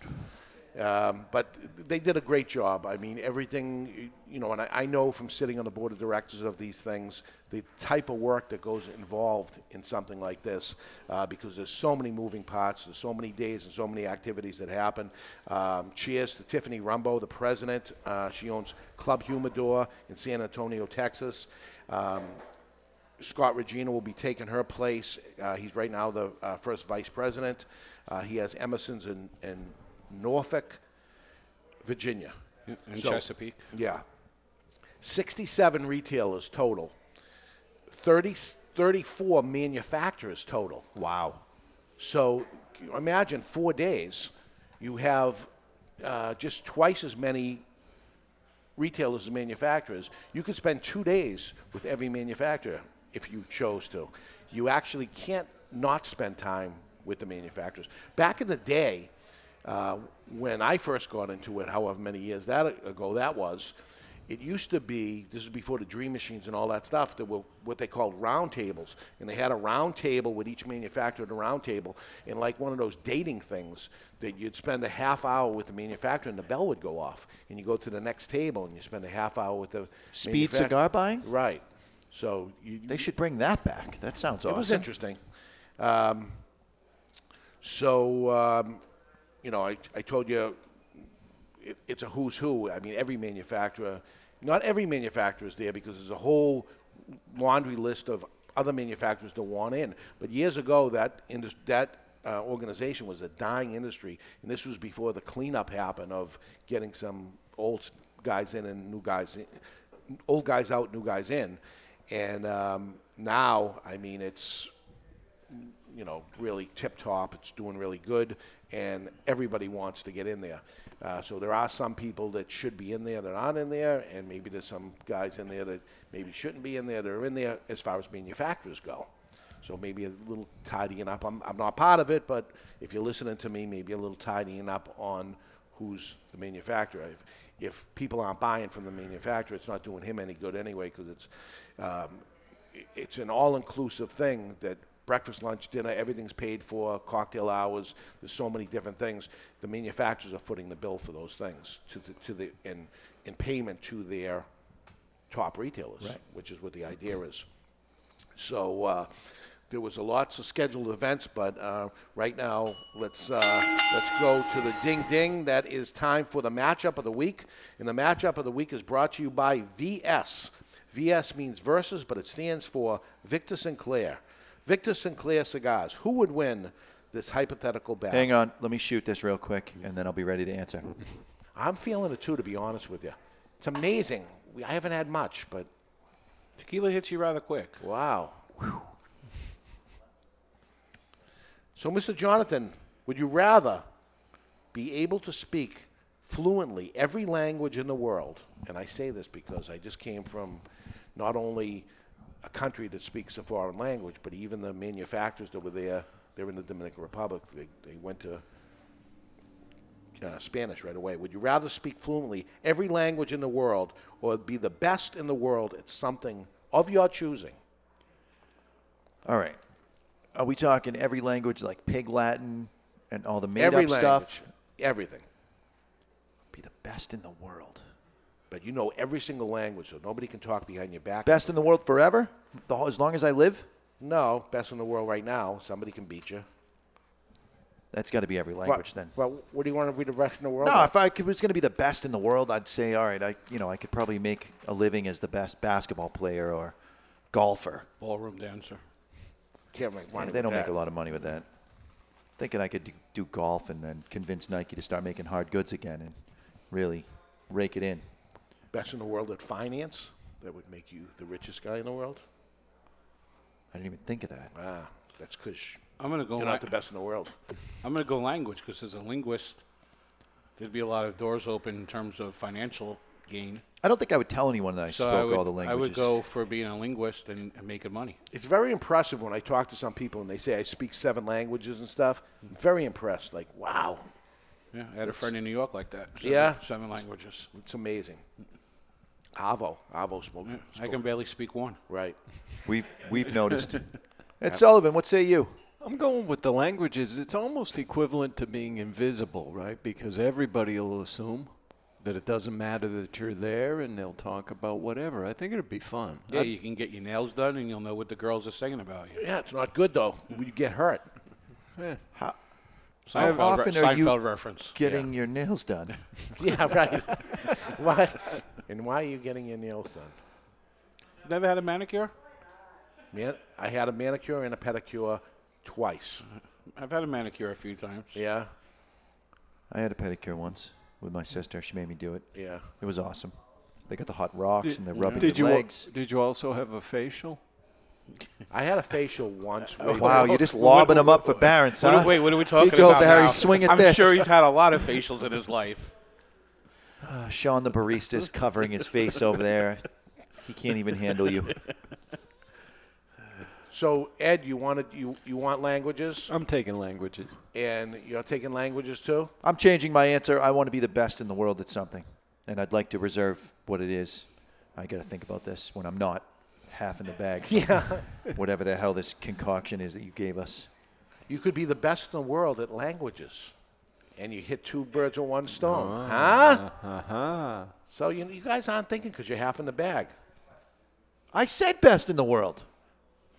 Um, but they did a great job. I mean, everything, you know, and I, I know from sitting on the board of directors of these things, the type of work that goes involved in something like this, uh, because there's so many moving parts, there's so many days and so many activities that happen. Um, cheers to Tiffany Rumbo, the president. Uh, she owns Club Humidor in San Antonio, Texas. Um, Scott Regina will be taking her place. Uh, he's right now the uh, first vice president. Uh, he has Emerson's in, in Norfolk, Virginia. And So- Chesapeake. Yeah. 67 retailers total, 30, 34 manufacturers total. Wow. So imagine four days, you have uh, just twice as many retailers as manufacturers. You could spend two days with every manufacturer if you chose to. You actually can't not spend time with the manufacturers. Back in the day, uh, when I first got into it, however many years that ago that was, it used to be this is before the dream machines and all that stuff there were what they called round tables and they had a round table with each manufacturer at a round table and like one of those dating things that you'd spend a half hour with the manufacturer and the bell would go off and you go to the next table and you spend a half hour with the Speed cigar buying? right so you, They should bring that back. That sounds awesome. it was interesting. Um, so, um, you know, I, I told you it, it's a who's who. I mean, every manufacturer, not every manufacturer is there because there's a whole laundry list of other manufacturers that want in. But years ago, that indus- that uh, organization was a dying industry, and this was before the cleanup happened of getting some old guys in and new guys in, old guys out, new guys in. And um, now, I mean, it's you know really tip top. It's doing really good, and everybody wants to get in there. Uh, so there are some people that should be in there that aren't in there, and maybe there's some guys in there that maybe shouldn't be in there that are in there as far as manufacturers go. So maybe a little tidying up. I'm, I'm not part of it, but if you're listening to me, maybe a little tidying up on who's the manufacturer. If, if people aren't buying from the manufacturer, it's not doing him any good anyway because it's um, it's an all-inclusive thing that breakfast, lunch, dinner, everything's paid for, cocktail hours. There's so many different things. The manufacturers are footing the bill for those things to the, to the in in payment to their top retailers, which is what the idea is. So uh, there was a lots of scheduled events, but uh, right now let's uh, let's go to the ding ding. That is time for the matchup of the week, and the matchup of the week is brought to you by VS. VS means versus, but it stands for Victor Sinclair. Victor Sinclair cigars. Who would win this hypothetical battle? Hang on. Let me shoot this real quick, and then I'll be ready to answer. [LAUGHS] I'm feeling it too, to be honest with you. It's amazing. We, I haven't had much, but Tequila hits you rather quick. wow. So, Mr. Jonathan, would you rather be able to speak fluently every language in the world? And I say this because I just came from not only a country that speaks a foreign language, but even the manufacturers that were there, they're in the Dominican Republic. They, they went to uh, Spanish right away. Would you rather speak fluently every language in the world or be the best in the world at something of your choosing? All right. Are we talking every language like Pig Latin and all the made every up language, stuff? everything. Be the best in the world. But you know every single language, so nobody can talk behind your back. Best in the world forever? The as long as I live? No, best in the world right now. Somebody can beat you. That's got to be every language then. Well, what do you want to be the best in the world? No, at? if I could, was going to be the best in the world, I'd say, all right, I you know I could probably make a living as the best basketball player or golfer. Ballroom dancer. Can't make money Yeah, they don't make that. a lot of money with that. Thinking I could do, do golf and then convince Nike to start making hard goods again and really rake it in. Best in the world at finance. That would make you the richest guy in the world. I didn't even think of that. Ah, that's because I'm gonna go. you're la- not the best in the world. I'm going to go language because as a linguist, there'd be a lot of doors open in terms of financial gain. I don't think I would tell anyone that I so spoke I would, all the I languages. would go for being a linguist and, and making money. It's very impressive when I talk to some people and they say I speak seven languages and stuff. I'm very impressed. Like, wow, Yeah, I had a friend in New York like that. Seven, Yeah? seven languages. it's amazing. Avo, Avo spoke. Yeah, I can barely speak one. Right. We've we've [LAUGHS] noticed. Ed Sullivan, what say you? I'm going with the languages. It's almost equivalent to being invisible, right? Because everybody will assume that it doesn't matter that you're there and they'll talk about whatever. I think it'd be fun. Yeah, I'd- you can get your nails done and you'll know what the girls are saying about you. Yeah, it's not good though. Hmm. You get hurt. yeah. How, Seinfeld, how re- often are you reference. getting your nails done? [LAUGHS] [LAUGHS] yeah, right. [LAUGHS] why? And why are you getting your nails done? Never had a manicure? Man, I had a manicure and a pedicure twice. I've had a manicure a few times. Yeah, I had a pedicure once with my sister. She made me do it. yeah. It was awesome. They got the hot rocks and they're rubbing Did your you al- legs. did you also have a facial? I had a facial once. [LAUGHS] way Wow, back. you're just lobbing them up for Barron's, huh? wait, what are we talking you go about there, now? he's swinging I'm this. sure he's had a lot of facials in his life. Uh, Sean the barista is covering his face over there. He can't even handle you. [LAUGHS] So Ed, you wanted you you want languages, I'm taking languages. and you're taking languages too. I'm changing my answer. I want to be the best in the world at something, and I'd like to reserve what it is. I got to think about this when I'm not half in the bag. Yeah. [LAUGHS] Whatever the hell this concoction is that you gave us. You could be the best in the world at languages, and you hit two birds with one stone, huh? Uh-huh. So you you guys aren't thinking because you're half in the bag, I said best in the world.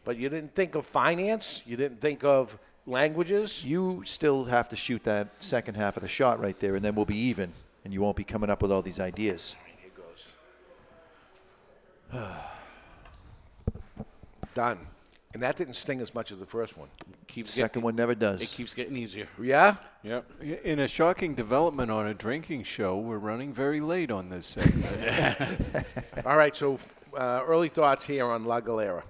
But you didn't think of finance. You didn't think of languages. You still have to shoot that second half of the shot right there, and then we'll be even, and you won't be coming up with all these ideas. Here goes. [SIGHS] Done. And that didn't sting as much as the first one. Keeps Second getting, one never does. It keeps getting easier. Yeah. Yep. In a shocking development on a drinking show, we're running very late on this segment. [LAUGHS] All right. So uh, early thoughts here on La Galera.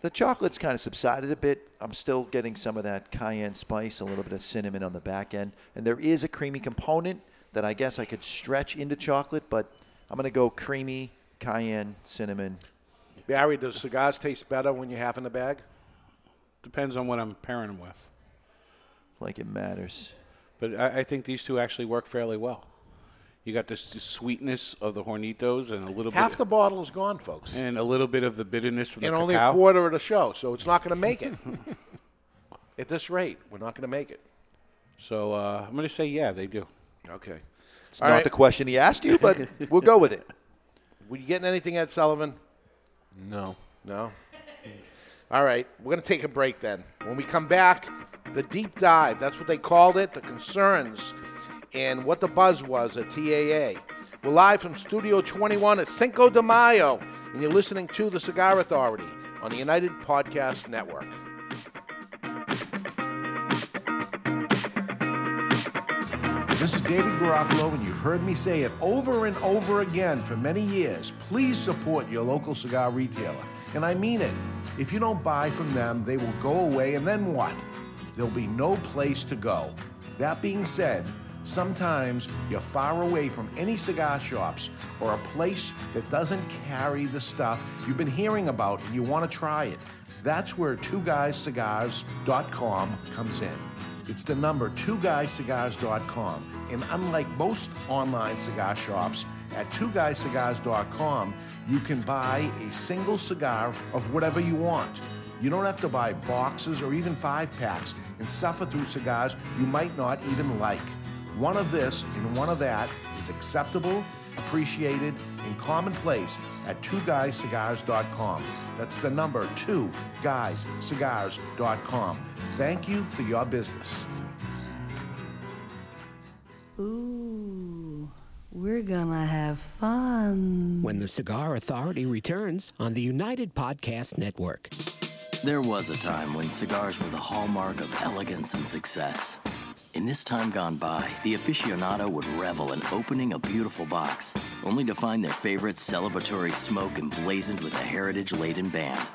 The chocolate's kind of subsided a bit. I'm still getting some of that cayenne spice, a little bit of cinnamon on the back end, and there is a creamy component that I guess I could stretch into chocolate, but I'm going to go creamy, cayenne, cinnamon. Barry, does cigars taste better when you have half in the bag? Depends on what I'm pairing them with. Like it matters. But I, I think these two actually work fairly well. You got this, this sweetness of the Hornitos and a little Half bit the bottle is gone, folks. and a little bit of the bitterness from the and the only cacao. a quarter of the show, so it's not going to make it. [LAUGHS] At this rate, we're not going to make it. So uh, I'm going to say yeah, they do. Okay. It's All not right. the question he asked you, but [LAUGHS] we'll go with it. Were you getting anything, Ed Sullivan? no. No. All right, we're going to take a break then. When we come back, the deep dive, that's what they called it, the concerns, and what the buzz was at TAA. We're live from Studio 21 at Cinco de Mayo, and you're listening to The Cigar Authority on the United Podcast Network. This is David Garofalo, and you've heard me say it over and over again for many years. Please support your local cigar retailer. And I mean it. If you don't buy from them, they will go away, and then what? there'll be no place to go. That being said, sometimes you're far away from any cigar shops or a place that doesn't carry the stuff you've been hearing about and you want to try it. That's where twoguyscigars.com comes in. It's the number twoguyscigars.com. And unlike most online cigar shops, at twoguyscigars.com, you can buy a single cigar of whatever you want. You don't have to buy boxes or even five packs and suffer through cigars you might not even like. One of this and one of that is acceptable, appreciated, and commonplace at twoguyscigars.com. That's the number two guyscigars.com. Thank you for your business. Ooh, we're gonna have fun. When the Cigar Authority returns on the United Podcast Network. There was a time when cigars were the hallmark of elegance and success. In this time gone by, the aficionado would revel in opening a beautiful box, only to find their favorite celebratory smoke emblazoned with a heritage laden band.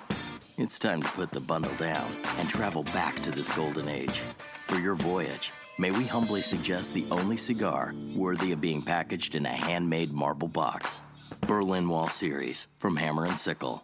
It's time to put the bundle down and travel back to this golden age. For your voyage, may we humbly suggest the only cigar worthy of being packaged in a handmade marble box. Berlin Wall Series from Hammer and Sickle.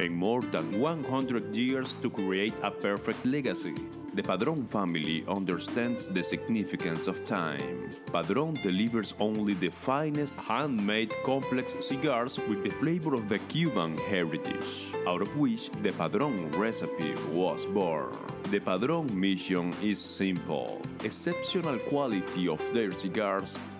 and more than 100 years to create a perfect legacy, the Padron family understands the significance of time. Padron delivers only the finest handmade complex cigars with the flavor of the Cuban heritage, out of which the Padron recipe was born. The Padron mission is simple exceptional quality of their cigars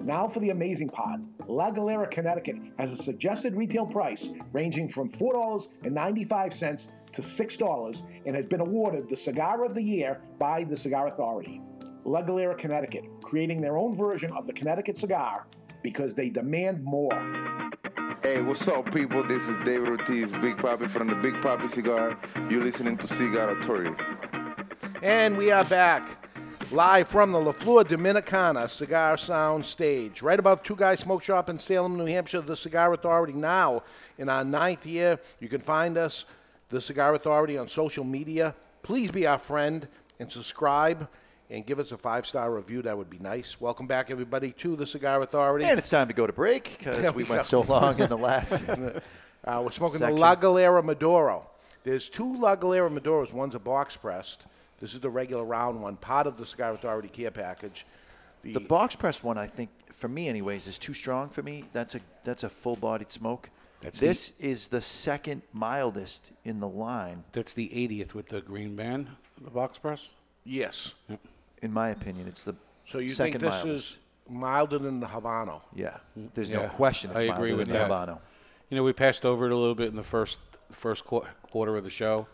Now for the amazing part. La Galera, Connecticut has a suggested retail price ranging from $4.95 to $6 and has been awarded the Cigar of the Year by the Cigar Authority. La Galera, Connecticut, creating their own version of the Connecticut cigar because they demand more. Hey, what's up, people? This is David Ortiz, Big Papi from the Big Papi Cigar. You're listening to Cigar Authority. And we are back live from the La Flor Dominicana Cigar Sound Stage, right above Two Guys Smoke Shop in Salem, New Hampshire. The Cigar Authority now in our ninth year. You can find us, the Cigar Authority, on social media. Please be our friend and subscribe and give us a five star review. That would be nice. Welcome back, everybody, to the Cigar Authority. And it's time to go to break because we went so long in the [LAUGHS] last. Uh, we're smoking section. the La Galera Maduro. There's two La Galera Maduros. One's a box pressed. This is the regular round one, part of the Cigar Authority care package. The box press one, I think, for me, anyways, is too strong for me. That's a that's a full bodied smoke. That's this is the second mildest in the line. That's the 80th with the green band, the box press. Yes. In my opinion, it's the So you second think this mildest. is milder than the Habano? Yeah. There's no Yeah, question it's I milder agree than with the that. Habano. You know, we passed over it a little bit in the first first qu- quarter of the show,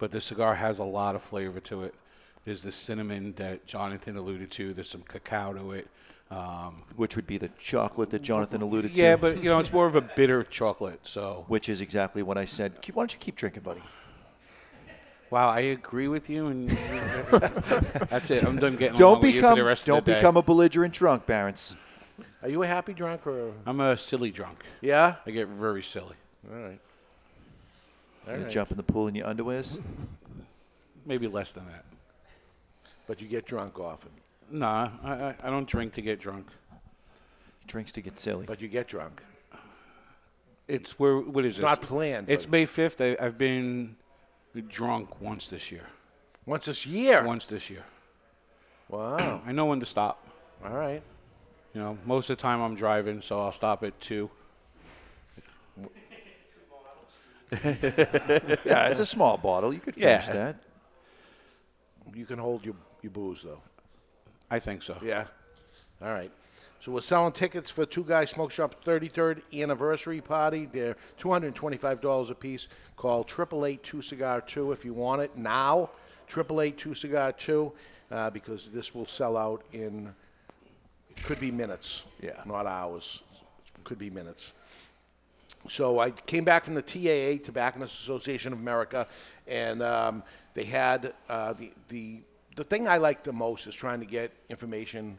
but the cigar has a lot of flavor to it. There's the cinnamon that Jonathan alluded to. There's some cacao to it. Um, Which would be the chocolate that Jonathan alluded to. yeah, but you know, it's more of a bitter chocolate. So, Which is exactly what I said. Keep, why don't you keep drinking, buddy? wow, I agree with you, and [LAUGHS] that's it. I'm done getting Don't along with you become for the rest don't of the day. become a belligerent drunk, Barons. Are you a happy drunk or? I'm a silly drunk. Yeah? I get very silly. All right. You All right. jump in the pool in your underwears. [LAUGHS] Maybe less than that. But you get drunk often. Nah, I, I, I don't drink to get drunk. Drinks to get silly. But you get drunk. It's where what is It's this? not planned, It's but- May fifth. I, I've been drunk once this year. Once this year? Once this year. Wow. [CLEARS THROAT] I know when to stop. All right. You know, most of the time I'm driving, so I'll stop at two. [LAUGHS] yeah, it's a small bottle. You could finish Yeah. that. You can hold your, your booze, though. I think so. Yeah. All right. So we're selling tickets for Two Guys Smoke Shop's 33rd anniversary party. They're $225 a piece. Call 888-2-CIGAR-2 if you want it now. 888-2-CIGAR-2 uh, because this will sell out in, it could be minutes. Yeah. Not hours. Could be minutes. So I came back from the TAA, Tobacconists Association of America, and um, they had uh, the the the thing I like the most is trying to get information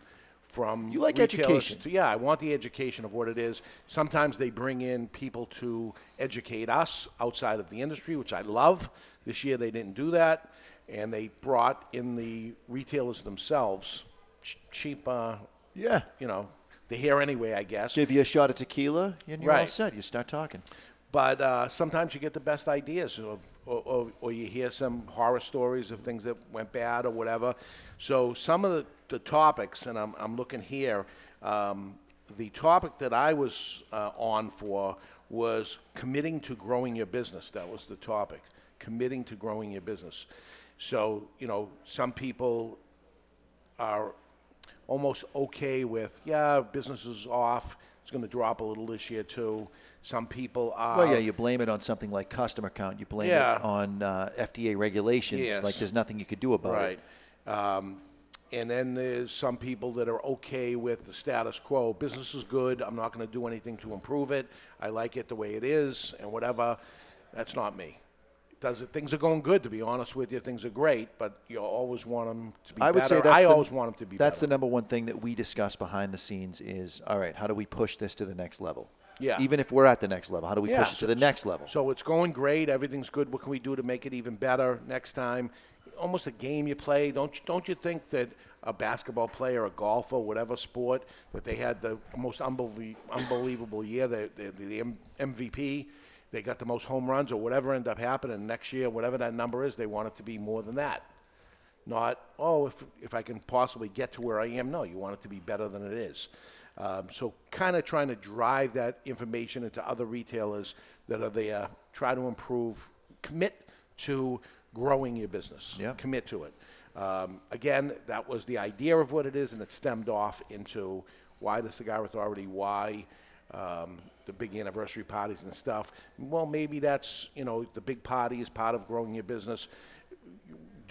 from You like education. to- yeah, I want the education of what it is. Sometimes they bring in people to educate us outside of the industry, which I love. This year they didn't do that, and they brought in the retailers themselves, ch- cheap. Uh, Yeah. you know, they're here anyway, I guess. Give you a shot of tequila, and you're all set. You start talking. But uh, sometimes you get the best ideas, or, or, or, or you hear some horror stories of things that went bad or whatever. So some of the, the topics, and I'm, I'm looking here, um, the topic that I was uh, on for was committing to growing your business. That was the topic, committing to growing your business. So, you know, some people are almost okay with, yeah, business is off. It's going to drop a little this year too. Some people are. well, yeah, you blame it on something like customer count. You blame Yeah. it on uh, FDA regulations. Yes. Like there's nothing you could do about right. it. Um, and then there's some people that are okay with the status quo. Business is good. I'm not going to do anything to improve it. I like it the way it is, and whatever. That's not me. Does it? Things are going good. To be honest with you, things are great, but you always want them to be I would better. say that's I the, always want them to be That's better. the number one thing that we discuss behind the scenes is all right. How do we push this to the next level? Yeah. Even if we're at the next level, how do we Yeah, push it to the next level? So it's going great. Everything's good. What can we do to make it even better next time? Almost a game you play. Don't you, don't you think that a basketball player, a golfer, whatever sport, that they had the most unbelie- unbelievable year, the, the, the M- MVP, they got the most home runs or whatever ended up happening next year, whatever that number is, they want it to be more than that. Not, oh, if, if I can possibly get to where I am. No, you want it to be better than it is. Um, so, kind of trying to drive that information into other retailers that are there, try to improve, commit to growing your business. Yeah. Commit to it. Um, again, that was the idea of what it is, and it stemmed off into why the Cigar Authority, why um, the big anniversary parties and stuff. Well, maybe that's, you know, the big party is part of growing your business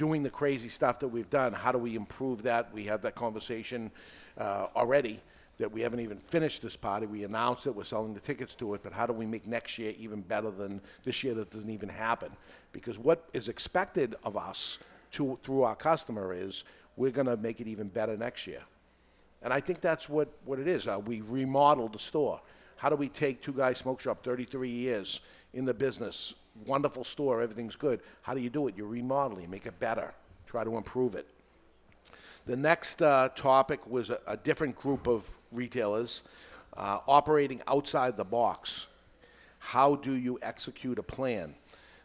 doing the crazy stuff that we've done, how do we improve that? We have that conversation uh, already that we haven't even finished this party. We announced that we're selling the tickets to it, but how do we make next year even better than this year that doesn't even happen? Because what is expected of us to, through our customer is we're going to make it even better next year. And I think that's what, what it is. Uh, we remodeled the store. How do we take Two Guys Smoke Shop, 33 years in the business, wonderful store, everything's good. How do you do it? You remodel, you make it better, try to improve it. The next uh, topic was a, a different group of retailers uh, operating outside the box. How do you execute a plan?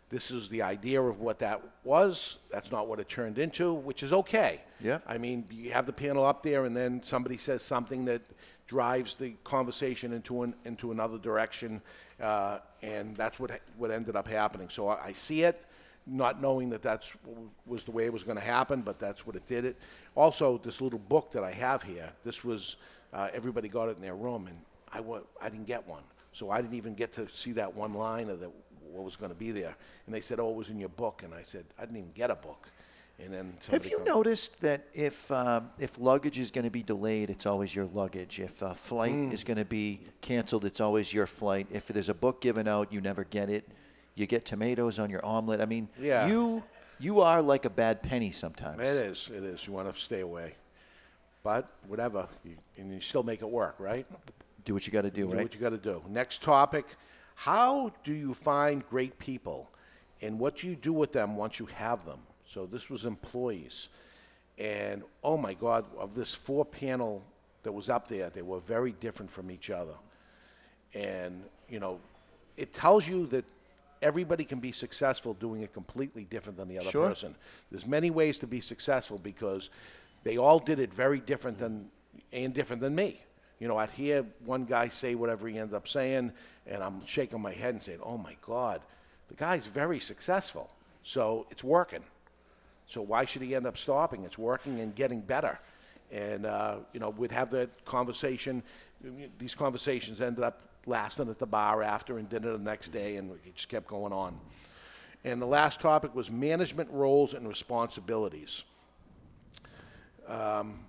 This is the idea of what that was. That's not what it turned into, which is okay. Yeah. I mean, you have the panel up there, and then somebody says something that drives the conversation into an, into another direction, uh, and that's what what ended up happening. So I, I see it, not knowing that that's was the way it was going to happen, but that's what it did. It also this little book that I have here. This was uh, everybody got it in their room, and I I didn't get one, so I didn't even get to see that one line of the, what was going to be there. And they said, "Oh, it was in your book," and I said, "I didn't even get a book." And then Have you comes- noticed that if um, if luggage is going to be delayed, it's always your luggage. If a flight Mm. is going to be canceled, it's always your flight. If there's a book given out, you never get it. You get tomatoes on your omelet. I mean, Yeah. you you are like a bad penny sometimes. It is. It is. You want to stay away, but whatever, you, and you still make it work, right? Do what you got to do, do right? what you got to do. Next topic: How do you find great people, and what do you do with them once you have them? So this was employees, and oh my God, of this four panel that was up there, they were very different from each other, and you know, it tells you that everybody can be successful doing it completely different than the other Sure. person. There's many ways to be successful because they all did it very different than and different than me. You know, I'd hear one guy say whatever he ends up saying, and I'm shaking my head and saying, "Oh my God, the guy's very successful, so it's working. So why should he end up stopping? It's working and getting better." And uh, you know, we'd have that conversation. These conversations ended up lasting at the bar after and dinner the next day, and it just kept going on. And the last topic was management roles and responsibilities. Um,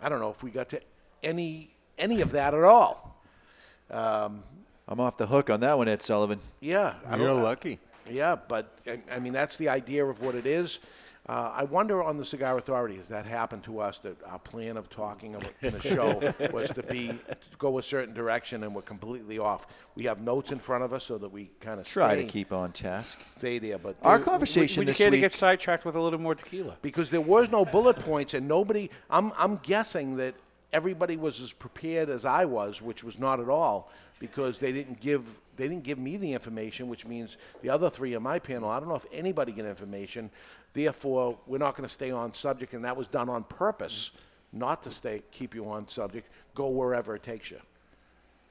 I don't know if we got to any any of that at all. Um, I'm off the hook on that one, Ed Sullivan. yeah, I You're don't- lucky. Yeah, but I, I mean that's the idea of what it is. Uh, I wonder on the Cigar Authority has that happened to us that our plan of talking about in a show [LAUGHS] was to be to go a certain direction and we're completely off. We have notes in front of us so that we kind of Try to keep on task. stay there. But Our conversation we this can't week. get sidetracked with a little more tequila. because there was no bullet points and nobody I'm I'm guessing that everybody was as prepared as I was, which was not at all because they didn't give they didn't give me the information, which means the other three in my panel, I don't know if anybody get information. Therefore, we're not going to stay on subject and that was done on purpose, not to stay keep you on subject. Go wherever it takes you.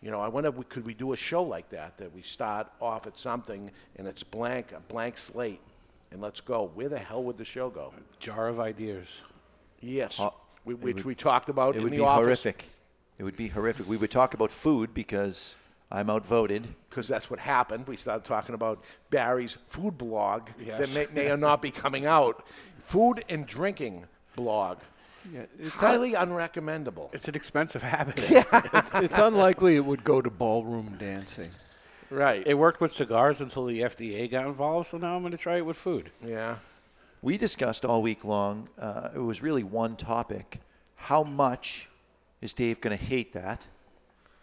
You know, I wonder, if we, could we do a show like that, that we start off at something and it's blank, a blank slate, and let's go. Where the hell would the show go? Jar of ideas. Yes, Ho- we, it which would- we talked about It in would the be office. horrific. It would be horrific. We would talk about food because I'm outvoted. Because that's what happened. We started talking about Barry's food blog Yes. that may, may or not be coming out. Food and drinking blog. Yeah, it's Highly unrecommendable. It's an expensive habit. [LAUGHS] it's, it's unlikely it would go to ballroom dancing. Right. It worked with cigars until the FDA got involved, so now I'm going to try it with food. Yeah. We discussed all week long. Uh, it was really one topic: how much is Dave going to hate that?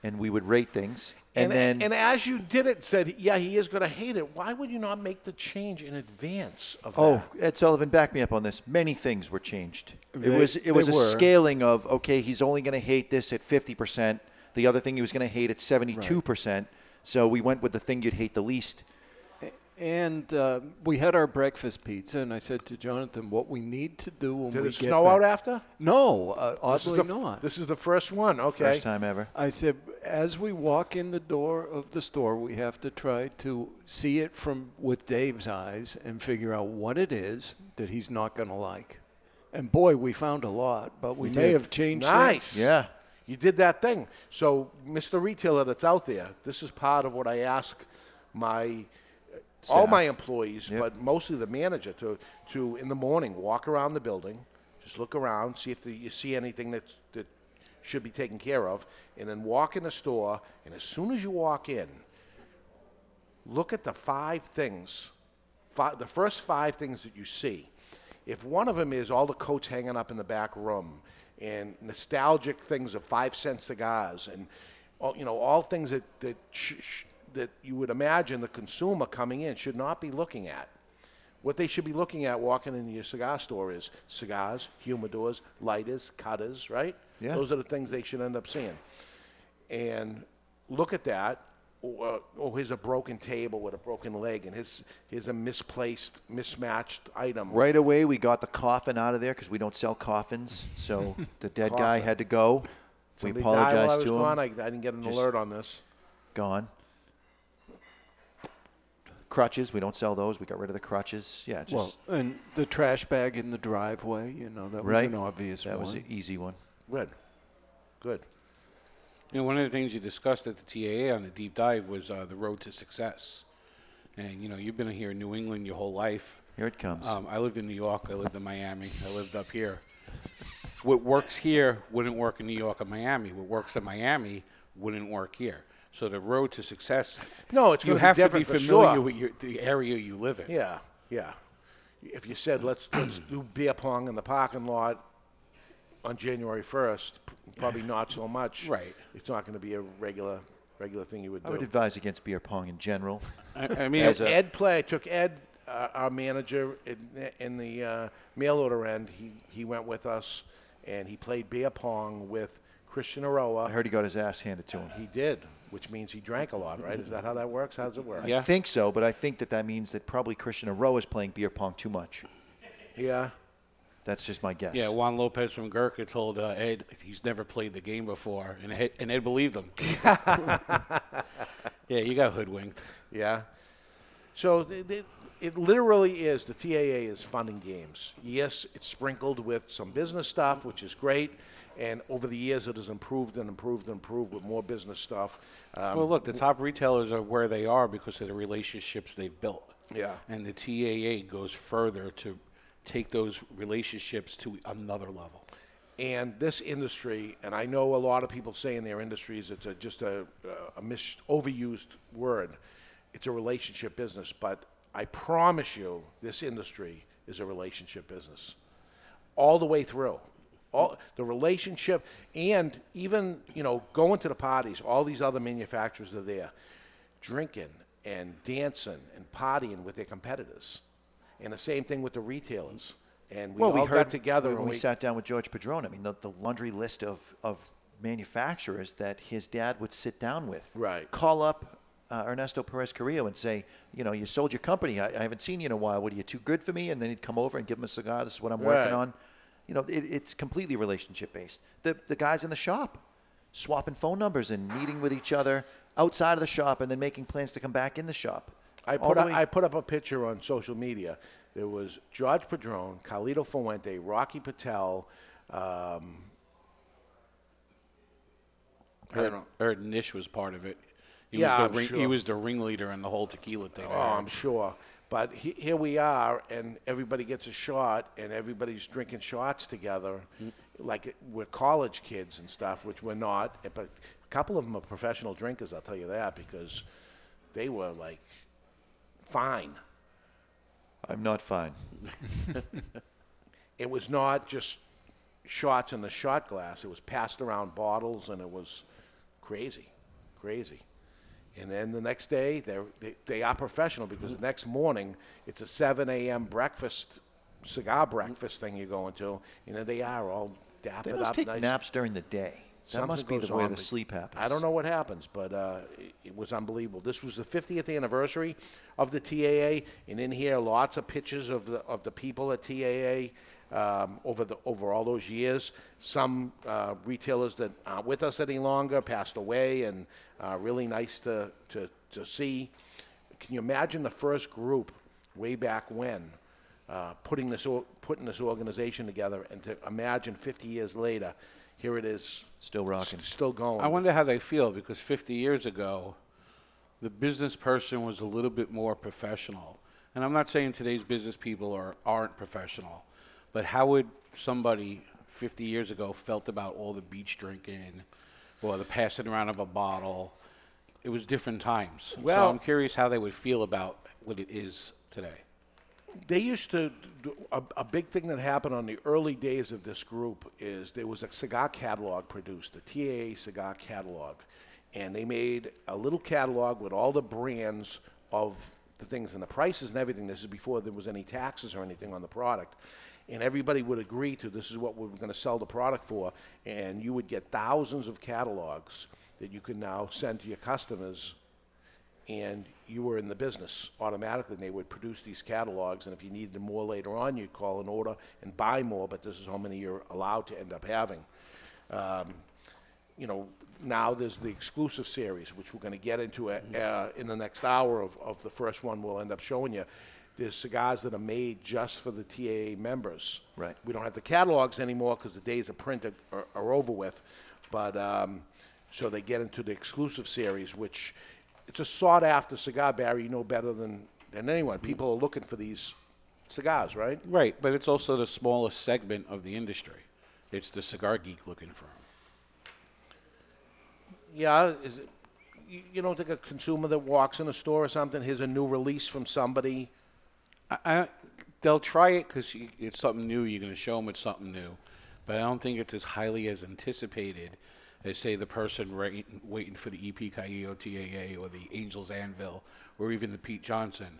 And we would rate things, and, then and as you did it, said, yeah, he is going to hate it. Why would you not make the change in advance of Oh, that? Ed Sullivan, back me up on this. Many things were changed. It was it was a were. scaling of okay, he's only going to hate this at fifty percent. The other thing he was going to hate at seventy two percent. So we went with the thing you'd hate the least. And uh, we had our breakfast pizza, and I said to Jonathan, "What we need to do when Did we it get snow back- out after? No, uh, This is oddly the- not. This is the first one. Okay. First time ever. I said, as we walk in the door of the store, we have to try to see it from with Dave's eyes and figure out what it is that he's not going to like. And boy, we found a lot, but we, We may did. have changed Nice. things. Yeah. You did that thing. So, Mr. Retailer that's out there, this is part of what I ask my all my employees, but mostly the manager to to in the morning walk around the building, just look around, see if the, you see anything that's, that should be taken care of, and then walk in the store. And as soon as you walk in, look at the five things, five, the first five things that you see. If one of them is all the coats hanging up in the back room and nostalgic things of five cent cigars and all, you know all things that that sh- sh- that you would imagine the consumer coming in should not be looking at. What they should be looking at walking into your cigar store is cigars, humidors, lighters, cutters, right? Yeah. Those are the things they should end up seeing. And look at that. Or, or here's a broken table with a broken leg, and here's, here's a misplaced, mismatched item. Right away, we got the coffin out of there because we don't sell coffins. So [LAUGHS] the dead guy Coffin. had to go. We Somebody died while I apologized was to him. gone. I, I didn't get an Just alert on this. Gone. Crutches, we don't sell those. We got rid of the crutches. Yeah, just Well, and the trash bag in the driveway, you know, that was right. an obvious one. that one. was an easy one. Good. Good. You know, one of the things you discussed at the TAA on the deep dive was uh, the road to success. And you know, you've been here in New England your whole life. Here it comes. Um, I lived in New York. I lived in Miami. I lived up here. What works here wouldn't work in New York or Miami. What works in Miami wouldn't work here. So the road to success. No, it's you gonna be have to be familiar sure. with your, the area you live in. Yeah, yeah. If you said let's let's do beer pong in the parking lot on January first, probably not so much. Right. It's not going to be a regular regular thing you would do. I would advise against beer pong in general. I, I mean, As a- Ed play. I took Ed, uh, our manager, in, in the uh, mail order end. He he went with us, and he played beer pong with Christian Eiroa. I heard he got his ass handed to him. He did, which means he drank a lot, right? Is that how that works? How does it work? I think so, but I think that that means that probably Christian Eiroa is playing beer pong too much. Yeah. That's just my guess. Yeah, Juan Lopez from Gurkha told uh, Ed he's never played the game before, and Ed, and Ed believed him. [LAUGHS] yeah, you got hoodwinked. Yeah. So th- th- it literally is the TAA is funding games. Yes, it's sprinkled with some business stuff, which is great. And over the years, it has improved and improved and improved with more business stuff. Um, well, look, the top retailers are where they are because of the relationships they've built. Yeah. And the TAA goes further to take those relationships to another level. And this industry, and I know a lot of people say in their industries it's a, just a, a mis- overused word. It's a relationship business, but I promise you, this industry is a relationship business, all the way through. All the relationship, and even you know going to the parties. All these other manufacturers are there, drinking and dancing and partying with their competitors, and the same thing with the retailers. And we well, all we heard got together when and we, we sat down with George Padron. I mean, the, the laundry list of, of manufacturers that his dad would sit down with. Right. Call up uh, Ernesto Perez Carrillo and say, you know, you sold your company. I, I haven't seen you in a while. What are you too good for me? And then he'd come over and give him a cigar. This is what I'm Right. working on. You know, it, it's completely relationship based. The the guys in the shop swapping phone numbers and meeting with each other outside of the shop and then making plans to come back in the shop. I put, up, way- I put up a picture on social media. There was George Padron, Carlito Fuente, Rocky Patel. Um, I don't Erd, know. Erd Nish was part of it. He Yeah, was the I'm ring, he was the ringleader in the whole tequila thing. Oh, I'm sure. But he, here we are, and everybody gets a shot, and everybody's drinking shots together, mm. like we're college kids and stuff, which we're not. But a couple of them are professional drinkers, I'll tell you that, because they were like fine. I'm not fine. [LAUGHS] it was not just shots in the shot glass. It was passed around bottles, and it was crazy, crazy. And then the next day, they're, they they are professional because the next morning it's a 7 a.m. breakfast, cigar breakfast thing you're going to, and then they are all They must up. take nice. naps during the day. That Something must be goes the way on, the but sleep happens. I don't know what happens, but uh, it, it was unbelievable. This was the 50th anniversary of the TAA, and in here, lots of pictures of the of the people at TAA um, over the over all those years. Some uh, retailers that aren't with us any longer passed away, and uh, really nice to, to to see. Can you imagine the first group way back when? Uh, putting this or, putting this organization together, and to imagine 50 years later, here it is, still rocking, still going. I wonder how they feel because 50 years ago, the business person was a little bit more professional. And I'm not saying today's business people are, aren't professional, but how would somebody 50 years ago felt about all the beach drinking or the passing around of a bottle? It was different times. Well- so I'm curious how they would feel about what it is today. They used to, do, a, a big thing that happened on the early days of this group is there was a cigar catalog produced, the TAA cigar catalog. And they made a little catalog with all the brands of the things and the prices and everything. This is before there was any taxes or anything on the product. And everybody would agree to this is what we're going to sell the product for. And you would get thousands of catalogs that you could now send to your customers and you were in the business automatically, and they would produce these catalogs. And if you needed more later on, you'd call an order and buy more. But this is how many you're allowed to end up having. Um, you know, now there's the exclusive series, which we're going to get into uh, uh, in the next hour of, of the first one. We'll end up showing you. There's cigars that are made just for the TAA members. Right. We don't have the catalogs anymore because the days of print are, are, are over with. But um, so they get into the exclusive series, which it's a sought after cigar, Barry. You know better than, than anyone. People are looking for these cigars, right? Right, but it's also the smallest segment of the industry. It's the cigar geek looking for them. Yeah, is it, you, you don't think a consumer that walks in a store or something, here's a new release from somebody. I, I, they'll try it because it's something new. You're going to show them it's something new, but I don't think it's as highly as anticipated as say the person right, waiting for the EP Caillo TAA or the Angels Anvil or even the Pete Johnson.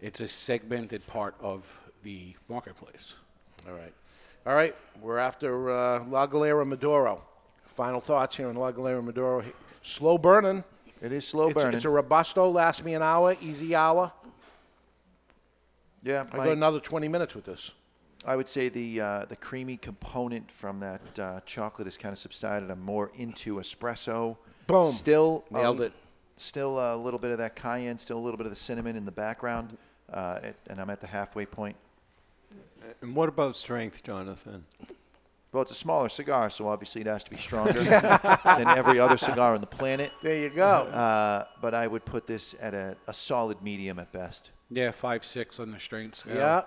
It's a segmented part of the marketplace. All right. All right, we're after uh, La Galera Maduro. Final thoughts here on La Galera Maduro. Slow burning. It is slow it's, burning. It's a Robusto, last me an hour, easy hour. Yeah, I my- go another 20 minutes with this. I would say the uh, the creamy component from that uh, chocolate has kind of subsided. I'm more into espresso. Boom. Still Nailed um, it. Still a little bit of that cayenne. Still a little bit of the cinnamon in the background, uh, it, and I'm at the halfway point. And what about strength, Jonathan? Well, it's a smaller cigar, so obviously it has to be [LAUGHS] stronger than every other cigar on the planet. There you go. Uh, but I would put this at a, a solid medium at best. Yeah, five six on the strength scale. Yeah,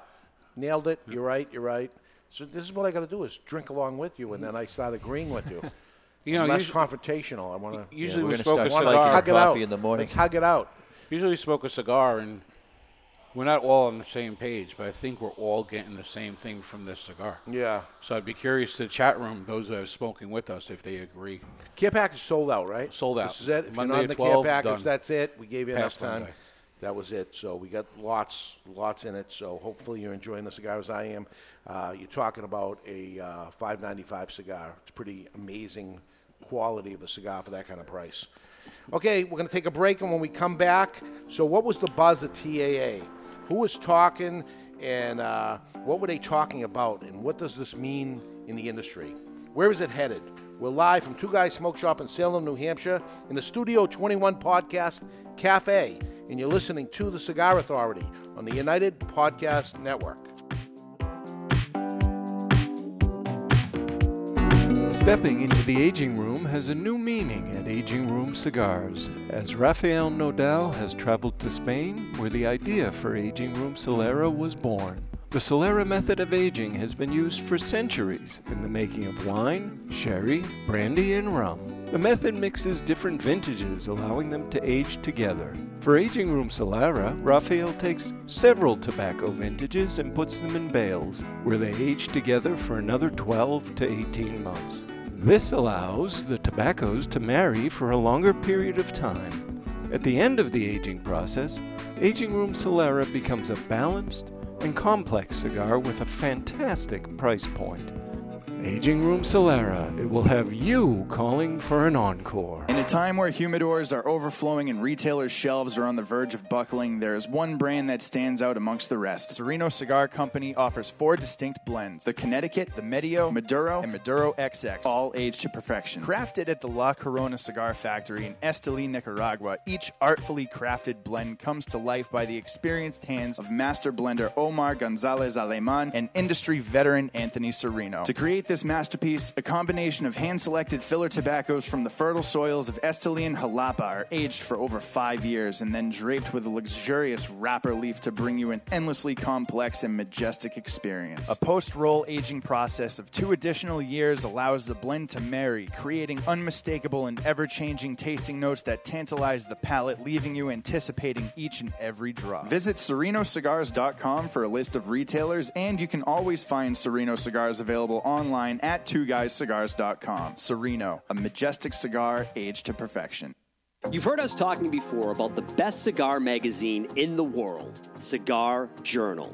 nailed it. You're right. You're right. So this is what I got to do is drink along with you, and then I start agreeing with you. [LAUGHS] You know, I'm less usually- confrontational. I want to. Usually we're we gonna smoke start a spiking cigar. Hug it coffee out. in the morning. Let's hug it out. Usually we smoke a cigar and we're not all on the same page, but I think we're all getting the same thing from this cigar. Yeah. So I'd be curious to the chat room, those that are smoking with us, if they agree. Care package sold out, right? Sold out. This is it. If Monday you're not in the 12, care package, done. that's it. We gave you Past enough time. Monday. That was it. So we got lots, lots in it. So hopefully you're enjoying the cigar as I am. Uh, you're talking about a uh, 5.95 cigar. It's pretty amazing quality of a cigar for that kind of price. Okay, we're going to take a break, and when we come back, so what was the buzz at TAA? Who was talking, and uh, what were they talking about, and what does this mean in the industry? Where is it headed? We're live from Two Guys Smoke Shop in Salem, New Hampshire, in the Studio 21 Podcast Cafe, and you're listening to The Cigar Authority on the United Podcast Network. Stepping into the aging room has a new meaning at Aging Room Cigars, as Rafael Nodal has traveled to Spain, where the idea for Aging Room Solera was born. The Solera method of aging has been used for centuries in the making of wine, sherry, brandy, and rum. The method mixes different vintages, allowing them to age together. For Aging Room Solera, Raphael takes several tobacco vintages and puts them in bales, where they age together for another 12 to 18 months. This allows the tobaccos to marry for a longer period of time. At the end of the aging process, Aging Room Solera becomes a balanced and complex cigar with a fantastic price point. Aging Room Solera, it will have you calling for an encore. In a time where humidors are overflowing and retailers' shelves are on the verge of buckling, there is one brand that stands out amongst the rest. Sereno Cigar Company offers four distinct blends the Connecticut, the Medio, Maduro, and Maduro XX, all aged to perfection. Crafted at the La Corona Cigar Factory in Esteli, Nicaragua, each artfully crafted blend comes to life by the experienced hands of master blender Omar Gonzalez Aleman and industry veteran Anthony Sereno. To create this masterpiece, a combination of hand selected filler tobaccos from the fertile soils of Esteli and Jalapa are aged for over five years and then draped with a luxurious wrapper leaf to bring you an endlessly complex and majestic experience. A post roll aging process of two additional years allows the blend to marry, creating unmistakable and ever changing tasting notes that tantalize the palate, leaving you anticipating each and every drop. Visit SerenoCigars.com for a list of retailers, and you can always find Sereno cigars available online at twoguyscigars.com. Sereno, a majestic cigar aged to perfection. You've heard us talking before about the best cigar magazine in the world, Cigar Journal.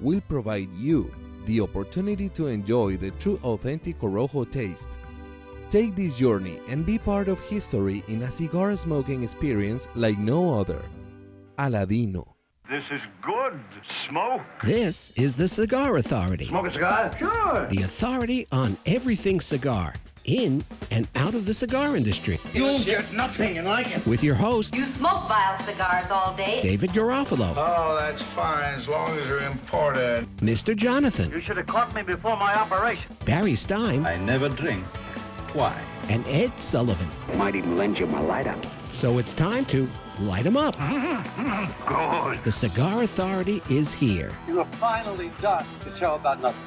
will provide you the opportunity to enjoy the true authentic Corojo taste. Take this journey and be part of history in a cigar smoking experience like no other. Aladino. This is good. Smoke. This is the Cigar Authority, Smoke a cigar? Sure. the authority on everything cigar, in and out of the cigar industry. You'll get nothing you like it. With your host, You smoke vile cigars all day. David Garofalo, Oh, that's fine as long as you're imported. Mr. Jonathan, You should have caught me before my operation. Barry Stein, I never drink. Why? and Ed Sullivan. Might even lend you my lighter. So it's time to light 'em up. [LAUGHS] Good. The Cigar Authority is here. You are finally done the show about nothing.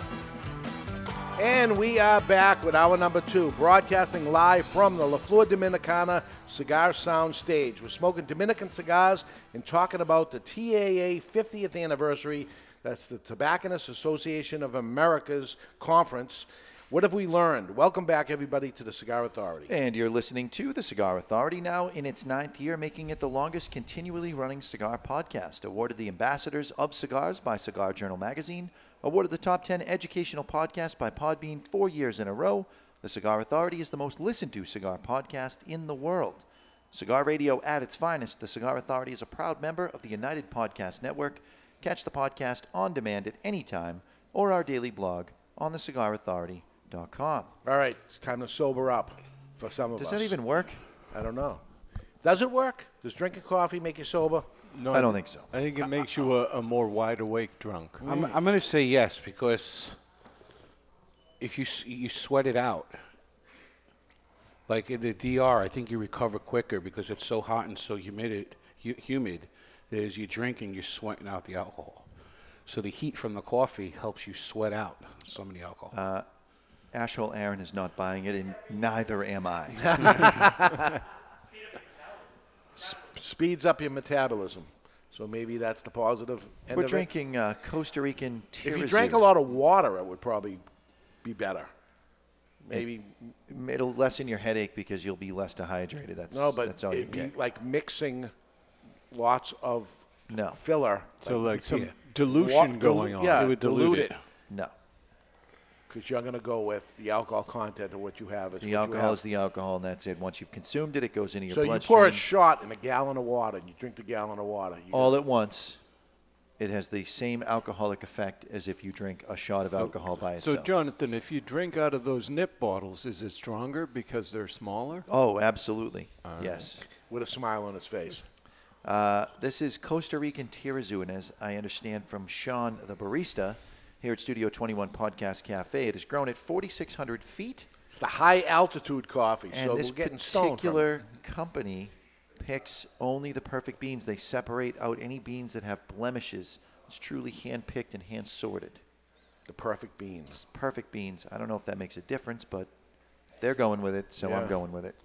And we are back with our number two, broadcasting live from the La Flor Dominicana Cigar Sound Stage. We're smoking Dominican cigars and talking about the TAA 50th anniversary. That's the Tobacconists Association of America's conference. What have we learned? Welcome back, everybody, to the Cigar Authority. And you're listening to the Cigar Authority now in its ninth year, making it the longest continually running cigar podcast. Awarded the Ambassadors of Cigars by Cigar Journal Magazine. Awarded the top 10 educational podcast by Podbean four years in a row. The Cigar Authority is the most listened to cigar podcast in the world. Cigar radio at its finest, the Cigar Authority is a proud member of the United Podcast Network. Catch the podcast on demand at any time or our daily blog on thecigarauthority.com. All right, it's time to sober up for some of us. Does us. that even work? I don't know. Does it work? Does drinking coffee make you sober? No, I don't think so. I think it makes you a, a more wide awake drunk. I'm, I'm going to say yes because if you s- you sweat it out, like in the DR, I think you recover quicker because it's so hot and so humid. Hu- humid that as you're drinking, you're sweating out the alcohol. So the heat from the coffee helps you sweat out some of the alcohol. Uh, Ashhole Aaron is not buying it, and neither am I. [LAUGHS] S- speeds up your metabolism. So maybe that's the positive end We're of it. drinking uh, Costa Rican tea. If you drank a lot of water, it would probably be better. Maybe It, it'll lessen your headache because you'll be less dehydrated. That's no, but that's all you it'd be get. like mixing lots of No. filler. So like some yeah. dilution Wa- going on. Yeah, It would dilute, dilute it. it. No, Because you're going to go with the alcohol content of what you have. Is the alcohol is the alcohol, and that's it. Once you've consumed it, it goes into your blood So you pour a shot in a gallon of water, and you drink the gallon of water. You all at once. It has the same alcoholic effect as if you drink a shot of So- alcohol by itself. So. Jonathan, if you drink out of those nip bottles, is it stronger because they're smaller? oh, absolutely. Yes. with a smile on his face. Uh, this is Costa Rican Tarrazu, and as I understand from Sean, the barista, here at Studio 21 Podcast Cafe, it has grown at 4,600 feet. It's the high altitude coffee. And so this we're getting stoned from it. particular company picks only the perfect beans. They separate out any beans that have blemishes. It's truly hand picked and hand sorted. The perfect beans. Perfect beans. I don't know if that makes a difference, but they're going with it, so Yeah. I'm going with it.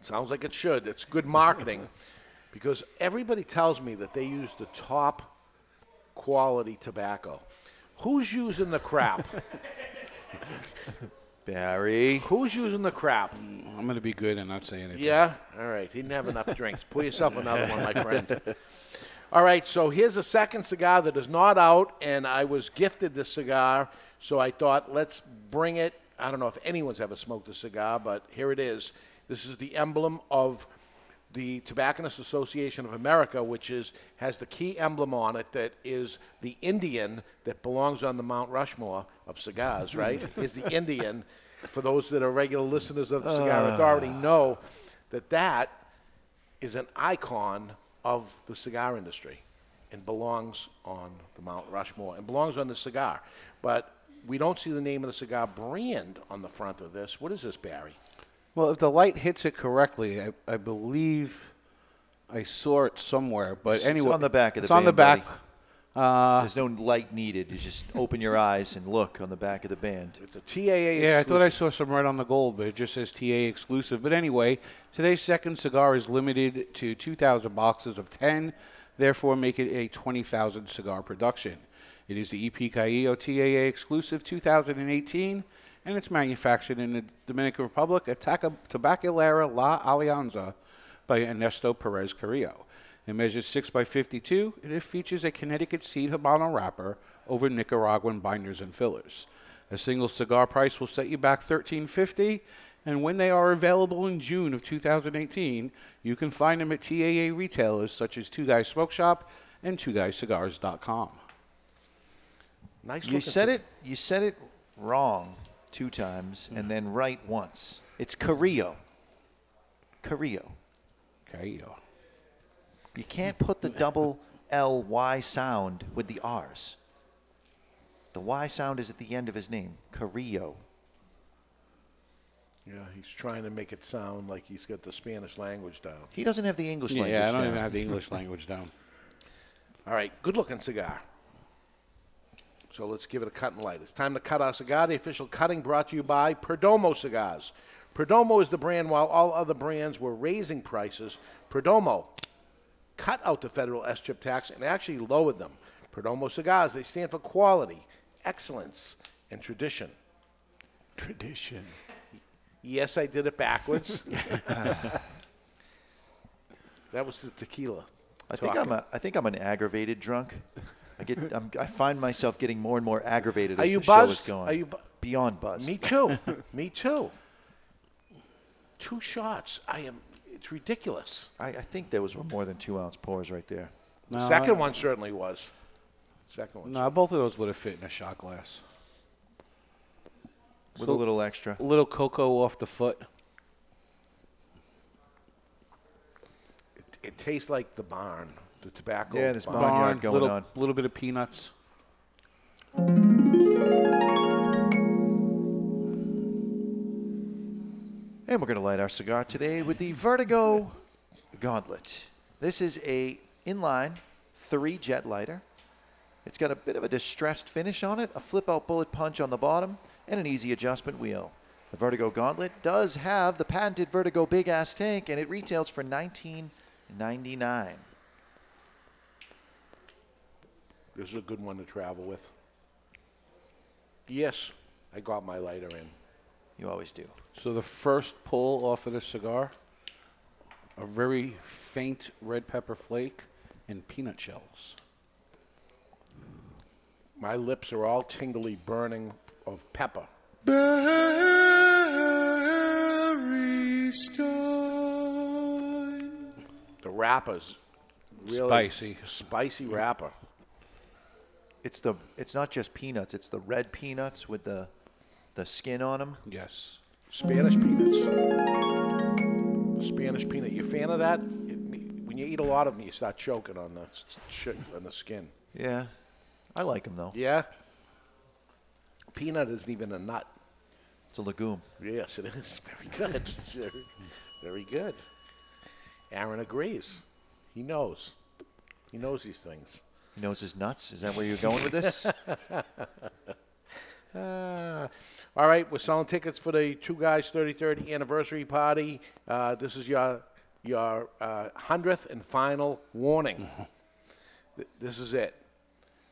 Sounds like it should. It's good marketing because everybody tells me that they use the top quality tobacco. Who's using the crap? [LAUGHS] Barry. Who's using the crap? Mm, I'm going to be good and not say anything. Yeah? All right. He didn't have enough drinks. Pour yourself another one, my friend. [LAUGHS] All right. So here's a second cigar that is not out, and I was gifted this cigar, so I thought let's bring it. I don't know if anyone's ever smoked a cigar, but here it is. This is the emblem of the Tobacconists Association of America, which is has the key emblem on it that is the Indian that belongs on the Mount Rushmore of cigars, [LAUGHS] right? is the Indian. For those that are regular listeners of the Cigar Ah. Authority, know that that is an icon of the cigar industry. and belongs on the Mount Rushmore and belongs on the cigar. But we don't see the name of the cigar brand on the front of this. What is this, Barry? Well, if the light hits it correctly, I, I believe I saw it somewhere. But It's anyway, on the back of the band. it's on the back. Uh, There's no light needed. You just open your eyes and look on the back of the band. It's a TAA. Yeah, I thought I saw some red on the gold, but it just says TA exclusive. But anyway, today's second cigar is limited to 2,000 boxes of 10, therefore make it a 20,000 cigar production. It is the E Epicaillo TAA exclusive 2018, and it's manufactured in the Dominican Republic at Taca- Tabacalera La Alianza by Ernesto Perez Carrillo. It measures 6 by 52, and it features a Connecticut seed Habano wrapper over Nicaraguan binders and fillers. A single cigar price will set you back $13.50, and when they are available in June of 2018, you can find them at TAA retailers such as Two Guys Smoke Shop and TwoGuysCigars.com. Nice. You said it. You said it wrong two times and mm. then right once. It's Carrillo. Carrillo. Carrillo. You can't put the double L Y sound with the R's. The Y sound is at the end of his name. Carrillo. Yeah, he's trying to make it sound like he's got the Spanish language down. He doesn't have the English language. Yeah. I don't down. even have the English [LAUGHS] language down. All right, good looking cigar. So let's give it a cut and light. It's time to cut our cigar. The official cutting brought to you by Perdomo Cigars. Perdomo is the brand while all other brands were raising prices. Perdomo cut out the federal SCHIP tax and actually lowered them. Perdomo Cigars, they stand for quality, excellence, and tradition. Tradition. Yes, I did it backwards. [LAUGHS] that was the tequila. I think. I'm a. I think I'm an aggravated drunk. I get. I'm, I find myself getting more and more aggravated Are as you the show is buzzed? going. Are you bu- beyond buzzed? Me too. [LAUGHS] Me too. Two shots. I am. It's ridiculous. I, I think there was more than two ounce pours right there. The No, second I- one certainly was. Second one. No, both of those would have fit in a shot glass. With a little extra. A little cocoa off the foot. It, it tastes like the barn, the tobacco. Yeah, this barn. barnyard going little, on. little bit of peanuts. And we're going to light our cigar today with the Vertigo Gauntlet. This is a inline three jet lighter. It's got a bit of a distressed finish on it, a flip out bullet punch on the bottom, and an easy adjustment wheel. The Vertigo Gauntlet does have the patented Vertigo big ass tank, and it retails for $19.99. This is a good one to travel with. Yes, I got my lighter in. You always do. So the first pull off of this cigar, a very faint red pepper flake and peanut shells. My lips are all tingly, burning of pepper. The wrappers, really Spicy. spicy wrapper. It's the it's not just peanuts, it's the red peanuts with the the skin on them. Yes. Spanish peanuts. Spanish peanut. You a fan of that? It, when you eat a lot of them, you start choking on the shit on the skin. Yeah. I like them though. Yeah. Peanut isn't even a nut. It's a legume. Yes, it is. [LAUGHS] Very good. very, very good. Aaron agrees. He knows. He knows these things. He knows his nuts. Is that where you're going with this? Uh, [LAUGHS] all right, we're selling tickets for the Two Guys 33rd anniversary party. Uh, this is your your uh, 100th and final warning. [LAUGHS] Th- this is it.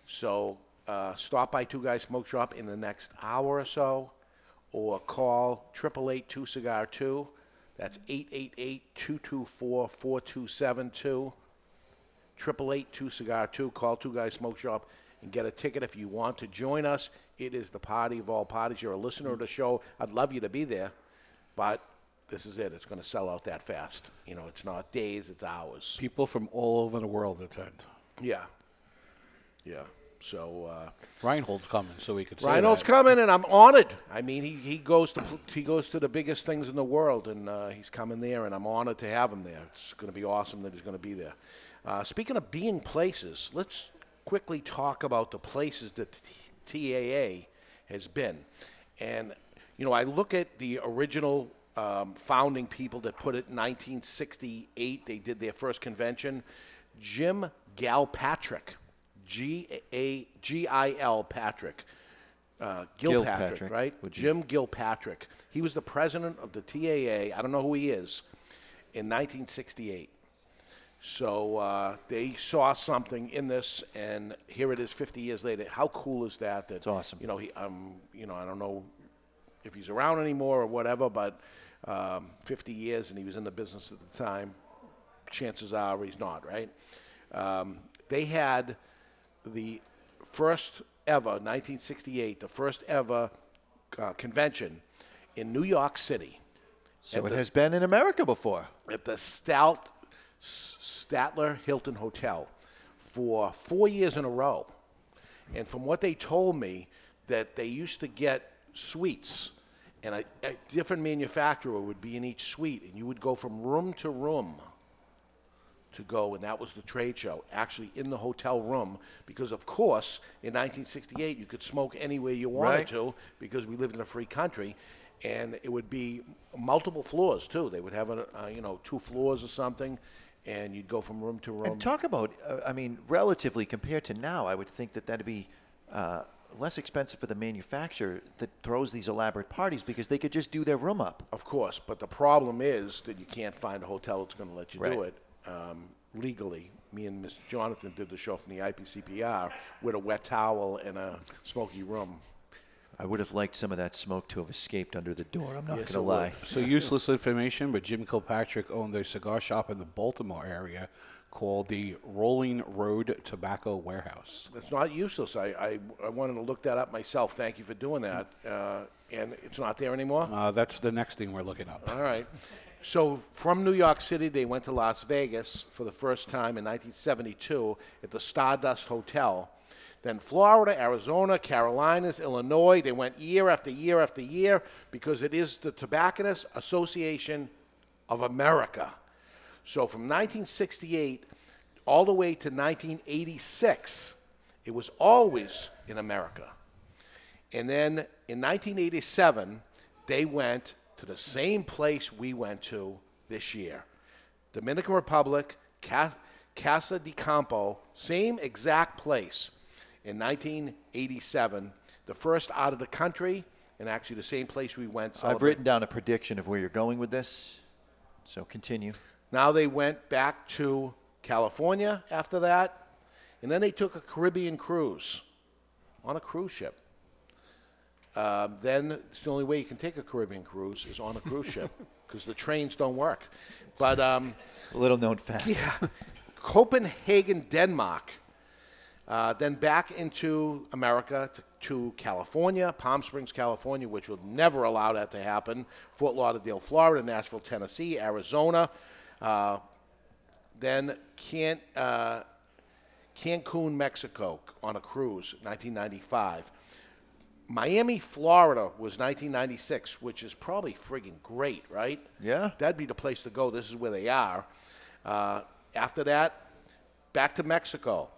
So uh, stop by Two Guys Smoke Shop in the next hour or so, or call 888 two Cigar 2. That's 888 224 4272. Triple eight two cigar two. Call two guys smoke shop and get a ticket if you want to join us. It is the party of all parties. You're a listener of the show. I'd love you to be there, but this is it. It's going to sell out that fast. You know, it's not days, it's hours. People from all over the world attend. Yeah, yeah. So uh, Reinhold's coming, so we could say Reinhold's that. coming, and I'm honored. I mean, he, he goes to he goes to the biggest things in the world, and uh, he's coming there, and I'm honored to have him there. It's going to be awesome that he's going to be there. Uh, speaking of being places, let's quickly talk about the places that TAA has been, and you know, I look at the original um, founding people that put it in 1968. They did their first convention. Jim Galpatrick, G A G I L Patrick, uh, Gilpatrick, Gilpatrick, right? you- Jim Gilpatrick. He was the president of the TAA. I don't know who he is. In 1968. So uh, they saw something in this, and here it is, 50 years later. How cool is that? That's awesome. You know, he, um, you know, I don't know if he's around anymore or whatever, but um, 50 years, and he was in the business at the time. Chances are he's not, right? Um, they had the first ever, 1968, the first ever uh, convention in New York City. So it the- has been in America before. at the Stout, Statler Hilton Hotel for four years in a row. And from what they told me, that they used to get suites, and a, a different manufacturer would be in each suite, and you would go from room to room to go, and that was the trade show, actually in the hotel room, because of course, in 1968, you could smoke anywhere you wanted Right. to, because we lived in a free country, and it would be multiple floors too. They would have a, uh, you know two floors or something, and you'd go from room to room. And talk about, uh, I mean, relatively compared to now, I would think that that'd be uh, less expensive for the manufacturer that throws these elaborate parties because they could just do their room up. Of course, but the problem is that you can't find a hotel that's going to let you do it um, legally. Me and Mr. Jonathan did the show from the IPCPR with a wet towel and a smoky room. I would have liked some of that smoke to have escaped under the door. I'm not Yes, going it to would. lie. So useless information, but Jim Gilpatrick owned a cigar shop in the Baltimore area called the Rolling Road Tobacco Warehouse. It's not useless. I, I, I wanted to look that up myself. Thank you for doing that. Uh, and it's not there anymore? Uh, that's the next thing we're looking up. All right. So from New York City, they went to Las Vegas for the first time in 1972 at the Stardust Hotel. Then Florida, Arizona, Carolinas, Illinois. They went year after year after year because it is the Tobacconist Association of America. So from 1968 all the way to 1986, it was always in America. And then in 1987, they went to the same place we went to this year Dominican Republic, Casa de Campo, same exact place in 1987, the first out of the country, and actually the same place we went. I've written down a prediction of where you're going with this. So continue. Now they went back to California after that, and then they took a Caribbean cruise on a cruise ship. Um, then it's the only way you can take a Caribbean cruise is on a cruise [LAUGHS] ship because the trains don't work. But um, Little known fact. yeah, Copenhagen, Denmark. Uh, then back into America to, to California, Palm Springs, California, which would never allow that to happen. Fort Lauderdale, Florida, Nashville, Tennessee, Arizona. Uh, then Can, uh, Cancun, Mexico, on a cruise, 1995. Miami, Florida was 1996, which is probably friggin' great, right? Yeah. That'd be the place to go. This is where they are. Uh, after that, back to Mexico.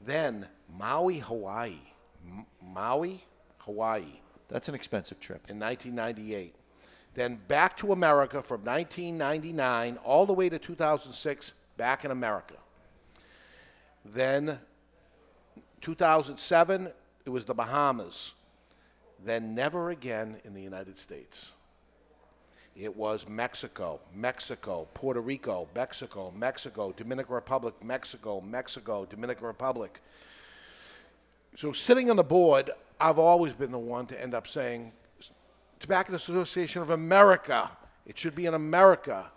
Then Maui, Hawaii. M- Maui, Hawaii. That's an expensive trip. In 1998. Then back to America from 1999 all the way to 2006, back in America. Then 2007, it was the Bahamas. Then never again in the United States. It was Mexico, Mexico, Puerto Rico, Mexico, Mexico, Dominican Republic, Mexico, Mexico, Dominican Republic. So sitting on the board, I've always been the one to end up saying, Tobacconist Association of America. It should be in America.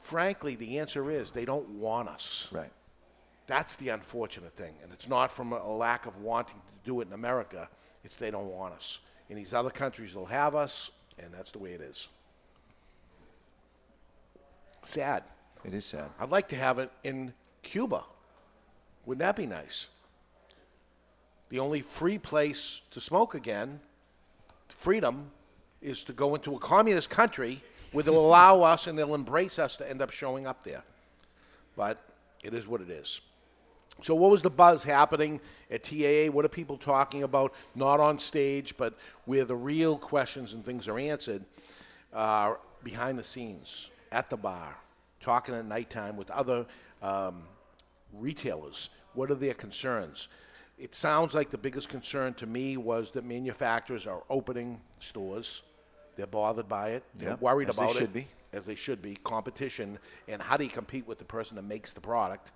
Frankly, the answer is they don't want us. Right. That's the unfortunate thing. And it's not from a lack of wanting to do it in America, it's they don't want us. In these other countries, they'll have us, and that's the way it is. Sad. It is sad. I'd like to have it in Cuba. Wouldn't that be nice? the only free place to smoke again, freedom, is to go into a communist country where they'll allow us and they'll embrace us to end up showing up there. But it is what it is. So, what was the buzz happening at TAA? What are people talking about? Not on stage, but where the real questions and things are answered uh, behind the scenes, at the bar, talking at nighttime with other um, retailers. What are their concerns? It sounds like the biggest concern to me was that manufacturers are opening stores. They're bothered by it. They're Yep, worried as they about it should be. as they should be, competition, and how do you compete with the person that makes the product?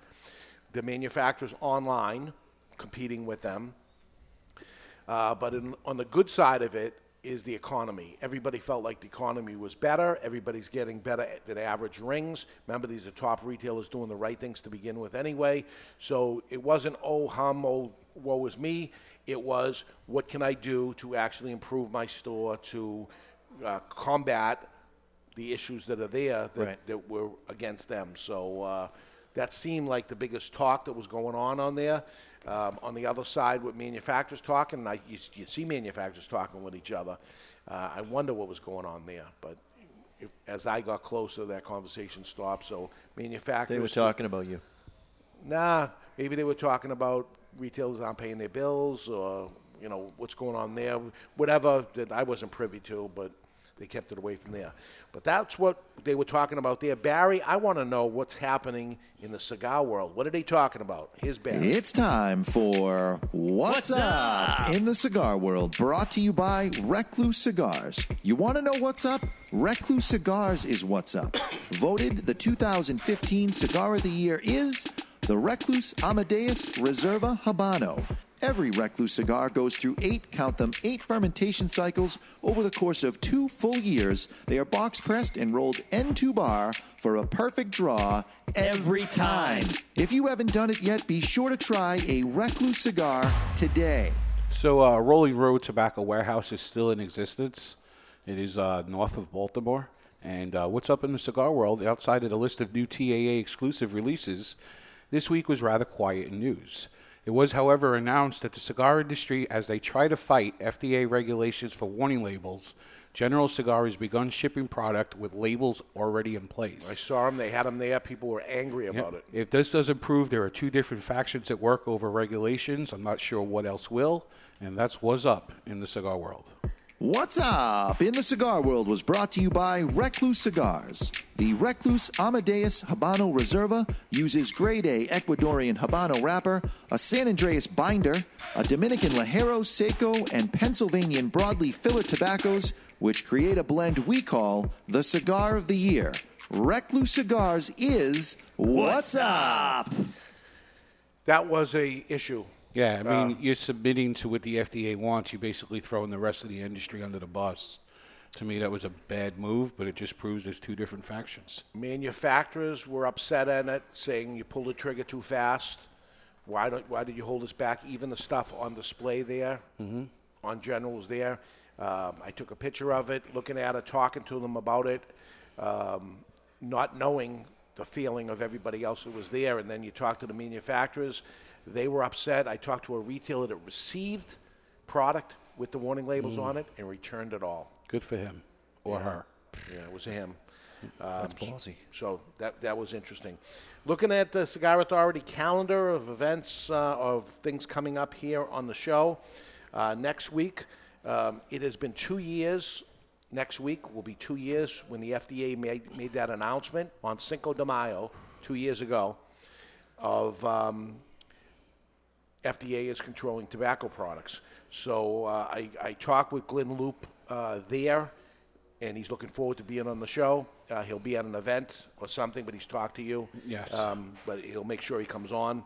The manufacturers online, competing with them. Uh, but in, on the good side of it is the economy. Everybody felt like the economy was better. Everybody's getting better than average rings. Remember, these are top retailers doing the right things to begin with anyway. So it wasn't, oh, hum, oh, woe is me. It was, what can I do to actually improve my store, to uh, combat the issues that are there that, Right. that were against them. So uh, that seemed like the biggest talk that was going on on there. Um, on the other side, with manufacturers talking, and I, you, you see manufacturers talking with each other. Uh, I wonder what was going on there. But if, as I got closer, that conversation stopped. So manufacturers. They were talking about you. Nah, maybe they were talking about retailers aren't paying their bills or, you know, what's going on there. Whatever that I wasn't privy to, but they kept it away from there. But that's what they were talking about there. Barry, I want to know what's happening in the cigar world. What are they talking about? Here's Barry. It's time for What's, What's up? Up? in the Cigar World, brought to you by Recluse Cigars. You want to know what's up? Recluse Cigars is what's up. Voted the 2015 Cigar of the Year is the Recluse Amadeus Reserva Habano. Every Recluse cigar goes through eight, count them, eight fermentation cycles over the course of two full years. They are box pressed and rolled end to bar for a perfect draw every time. If you haven't done it yet, be sure to try a Recluse cigar today. So, uh, Rolling Road Tobacco Warehouse is still in existence. It is uh, north of Baltimore. And uh, what's up in the cigar world outside of the list of new TAA exclusive releases? This week was rather quiet in news. It was, however, announced that the cigar industry, as they try to fight FDA regulations for warning labels, General Cigar has begun shipping product with labels already in place. I saw them. They had them there. People were angry Yep. about it. If this doesn't prove there are two different factions at work over regulations, I'm not sure what else will. And that's what's up in the cigar world. What's up in the cigar world was brought to you by Recluse Cigars. The Recluse Amadeus Habano Reserva uses grade A Ecuadorian Habano wrapper, a San Andrés binder, a Dominican Ligero Seco, and Pennsylvanian broadleaf filler tobaccos, which create a blend we call the Cigar of the Year. Recluse Cigars is What's Up? That was a issue. Yeah, I Uh, mean, you're submitting to what the FDA wants. You're basically throwing the rest of the industry under the bus. To me, that was a bad move, but it just proves there's two different factions. Manufacturers were upset at it, saying you pulled the trigger too fast. Why don't, Why did you hold us back? Even the stuff on display there, Mhm. on General was there. Um, I took a picture of it, looking at it, talking to them about it, um, not knowing the feeling of everybody else that was there. And then you talk to the manufacturers; they were upset. I talked to a retailer that received product with the warning labels Mm. on it and returned it all. Good for him or Yeah. her. Yeah, it was him. That's Um, ballsy. So that that was interesting. Looking at the Cigar Authority calendar of events uh, of things coming up here on the show uh, next week. Um, it has been two years. Next week will be two years when the FDA made made that announcement on Cinco de Mayo two years ago of um, FDA is controlling tobacco products. So uh, I, I talked with Glynn Loope uh, there, and he's looking forward to being on the show. Uh, he'll be at an event or something, but he's talked to you. Yes. Um, but he'll make sure he comes on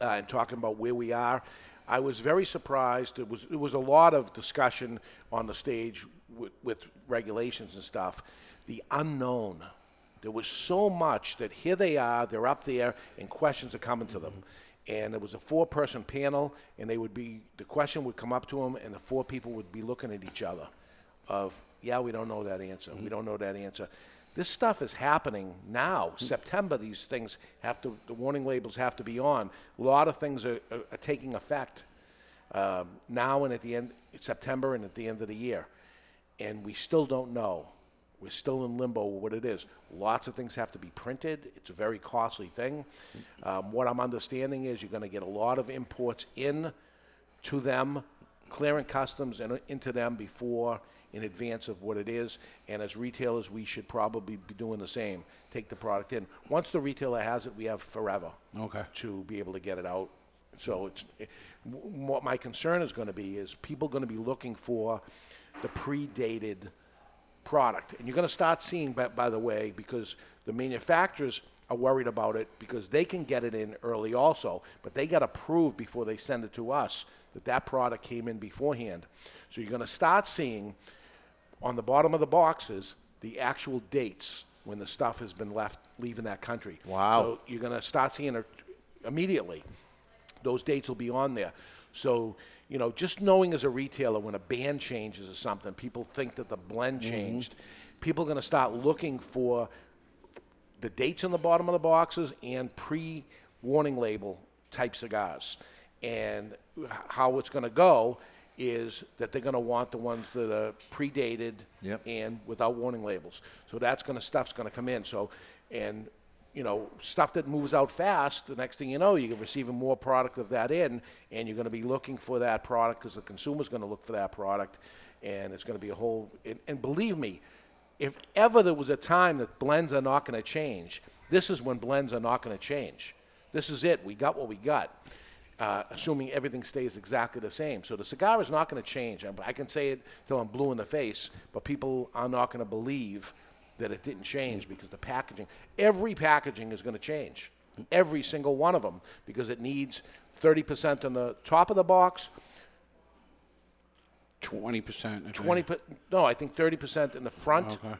uh, and talking about where we are. I was very surprised. It was it was a lot of discussion on the stage with, with regulations and stuff. The unknown. There was so much that here they are. They're up there, and questions are coming to them. And it was a four-person panel, and they would be the question would come up to them, and the four people would be looking at each other, of yeah, we don't know that answer. We don't know that answer. This stuff is happening now. September, these things have to, the warning labels have to be on. A lot of things are, are, are taking effect. um, now and at the end September and at the end of the year, and we still don't know. We're still in limbo what it is. Lots of things have to be printed. It's a very costly thing. Um, what I'm understanding is you're going to get a lot of imports in to them, clearing customs and into them before in advance of what it is. And as retailers, we should probably be doing the same. Take the product in. Once the retailer has it, we have forever Okay. to be able to get it out. So it's w- what my concern is going to be is people going to be looking for the predated product, and you're going to start seeing, by, by the way, because the manufacturers are worried about it because they can get it in early also, but they got to prove before they send it to us that that product came in beforehand. So you're going to start seeing on the bottom of the boxes the actual dates when the stuff has been left leaving that country. Wow. So you're going to start seeing it immediately. Those dates will be on there. So, you know, just knowing as a retailer when a band changes or something, people think that the blend mm-hmm. changed. People are going to start looking for the dates on the bottom of the boxes and pre warning label type cigars. And how it's going to go is that they're going to want the ones that are predated Yep. and without warning labels. So that's going to stuff's going to come in. So, and you know, stuff that moves out fast. The next thing you know, you're receiving more product of that in, and you're going to be looking for that product because the consumer's going to look for that product, and it's going to be a whole. And, and believe me, if ever there was a time that blends are not going to change, this is when blends are not going to change. This is it. We got what we got, uh, assuming everything stays exactly the same. So the cigar is not going to change. I, I can say it till I'm blue in the face, but people are not going to believe that it didn't change because the packaging, every packaging is going to change. Every single one of them because it needs 30% on the top of the box, Twenty percent. 20 per, no, I think 30% in the front, Okay.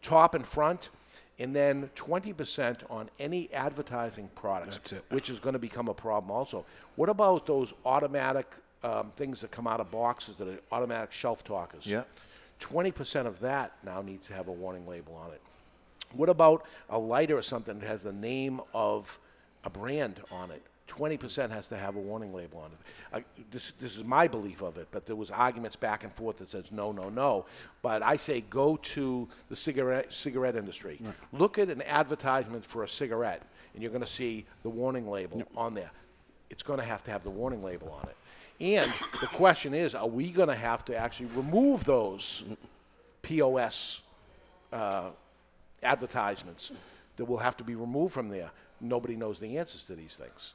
top and front, and then 20% on any advertising products, That's it. which is going to become a problem also. What about those automatic um, things that come out of boxes that are automatic shelf talkers? Yeah. 20% of that now needs to have a warning label on it. What about a lighter or something that has the name of a brand on it? 20% has to have a warning label on it. I, this, this is my belief of it, but there was arguments back and forth that says no, no, no. But I say go to the cigarette, cigarette industry. Look at an advertisement for a cigarette, and you're going to see the warning label on there. It's going to have to have the warning label on it. And the question is, are we going to have to actually remove those POS uh, advertisements that will have to be removed from there. Nobody knows the answers to these things.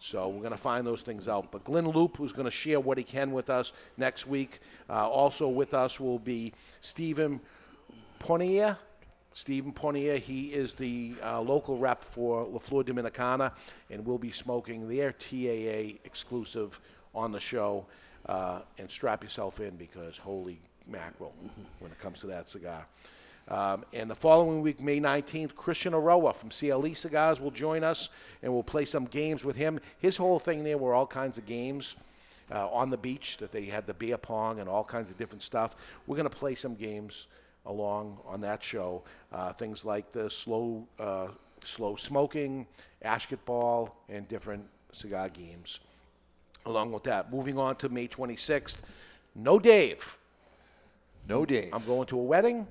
So we're going to find those things out. But Glynn Loope, who's going to share what he can with us next week, uh, also with us will be Stephen Ponier. Stephen Ponier, he is the uh, local rep for La Flor Dominicana, and we'll be smoking their TAA exclusive on the show. Uh, and strap yourself in because holy mackerel when it comes to that cigar. Um, and the following week, May 19th, Christian Eiroa from CLE Cigars will join us, and we'll play some games with him. His whole thing there were all kinds of games uh, on the beach that they had the beer pong and all kinds of different stuff. We're going to play some games along on that show, uh, things like the slow, uh, slow smoking, ashket ball, and different cigar games. Along with that, moving on to May 26th, no Dave. No Dave. I'm going to a wedding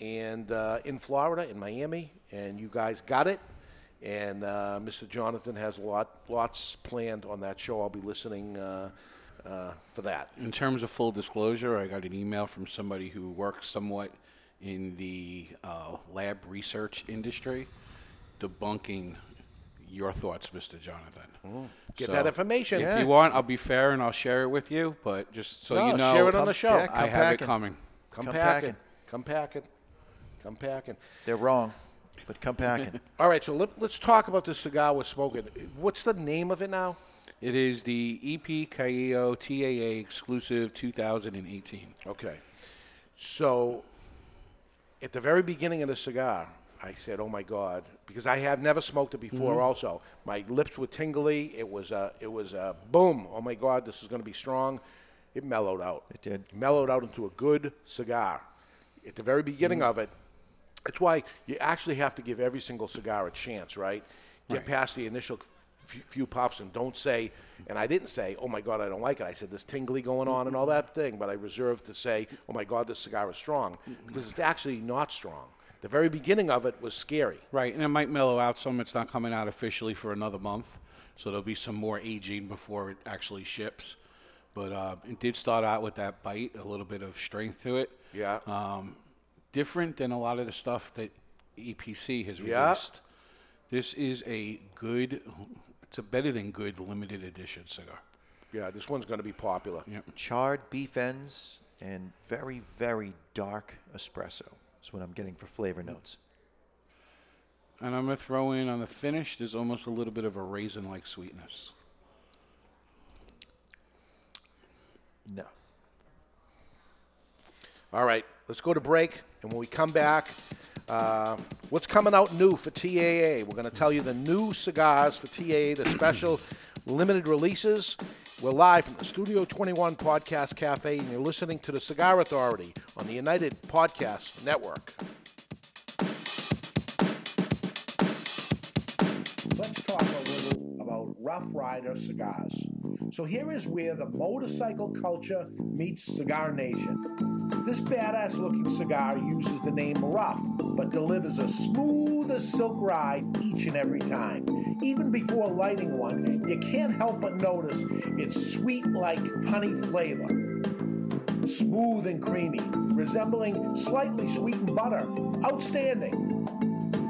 and uh, in Florida, in Miami, and you guys got it. And uh, Mr. Jonathan has a lot, lots planned on that show. I'll be listening uh, uh, for that. In terms of full disclosure, I got an email from somebody who works somewhat in the uh, lab research industry, debunking your thoughts, Mr. Jonathan. Mm. Get that information. If you want, I'll be fair and I'll share it with you. But just so No, you know, share it on the show. I Come have packing. it coming. Come, Come packing. packing. Come packing. Come packing. They're wrong, but come packing. [LAUGHS] All right, so let, let's talk about this cigar we're smoking. What's the name of it now? It is the EP Carrillo TAA exclusive 2018. Okay. So, at the very beginning of the cigar, I said, "Oh my God," because I have never smoked it before. Mhm. Also, my lips were tingly. It was a, it was a boom. Oh my God, this is going to be strong. It mellowed out. It did. Mellowed out into a good cigar. At the very beginning Mm. of it, that's why you actually have to give every single cigar a chance, right? Get Right. past the initial few, few puffs and don't say. And I didn't say, "Oh my God, I don't like it." I said, "This tingly going on and all that thing," but I reserved to say, "Oh my God, this cigar is strong," because it's actually not strong. The very beginning of it was scary. Right, and it might mellow out some. It's not coming out officially for another month, so there'll be some more aging before it actually ships. But uh, it did start out with that bite, a little bit of strength to it. Yeah. Um, different than a lot of the stuff that EPC has released. Yeah. released. This is a good, it's a better than good limited edition cigar. Yeah, this one's going to be popular. Charred beef ends and very, very dark espresso is what I'm getting for flavor notes. And I'm going to throw in on the finish, there's almost a little bit of a raisin like sweetness. No. All right, let's go to break, and when we come back, uh, what's coming out new for TAA? We're going to tell you the new cigars for TAA, the special limited releases. We're live from the Studio 21 Podcast Cafe, and you're listening to the Cigar Authority on the United Podcast Network. Rough Rider cigars. So here is where the motorcycle culture meets Cigar Nation. This badass looking cigar uses the name Rough, but delivers a smooth as silk ride each and every time. Even before lighting one, you can't help but notice its sweet like honey flavor. Smooth and creamy, resembling slightly sweetened butter. Outstanding.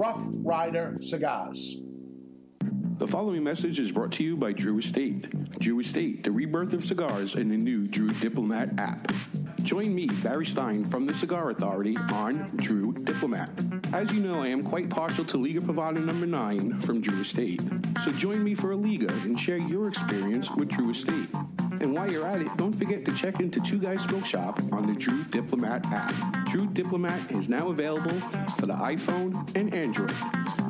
Rough Rider Cigars. The following message is brought to you by Drew Estate. Drew Estate, the rebirth of cigars in the new Drew Diplomat app. Join me, Barry Stein, from the Cigar Authority on Drew Diplomat. As you know, I am quite partial to Liga Privada number 9 from Drew Estate. So join me for a Liga and share your experience with Drew Estate. And while you're at it, don't forget to check into Two Guys Smoke Shop on the Drew Diplomat app. Drew Diplomat is now available for the iPhone and Android.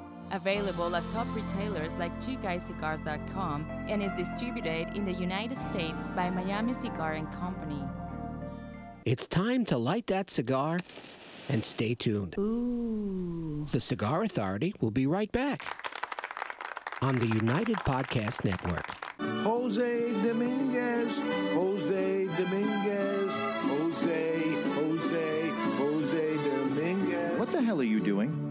Available at top retailers like twoguyscigars.com and is distributed in the United States by Miami Cigar and Company. It's time to light that cigar and stay tuned. The Cigar Authority will be right back on the United Podcast Network. Jose Dominguez, Jose Dominguez, Jose, Jose, Jose Dominguez. What the hell are you doing?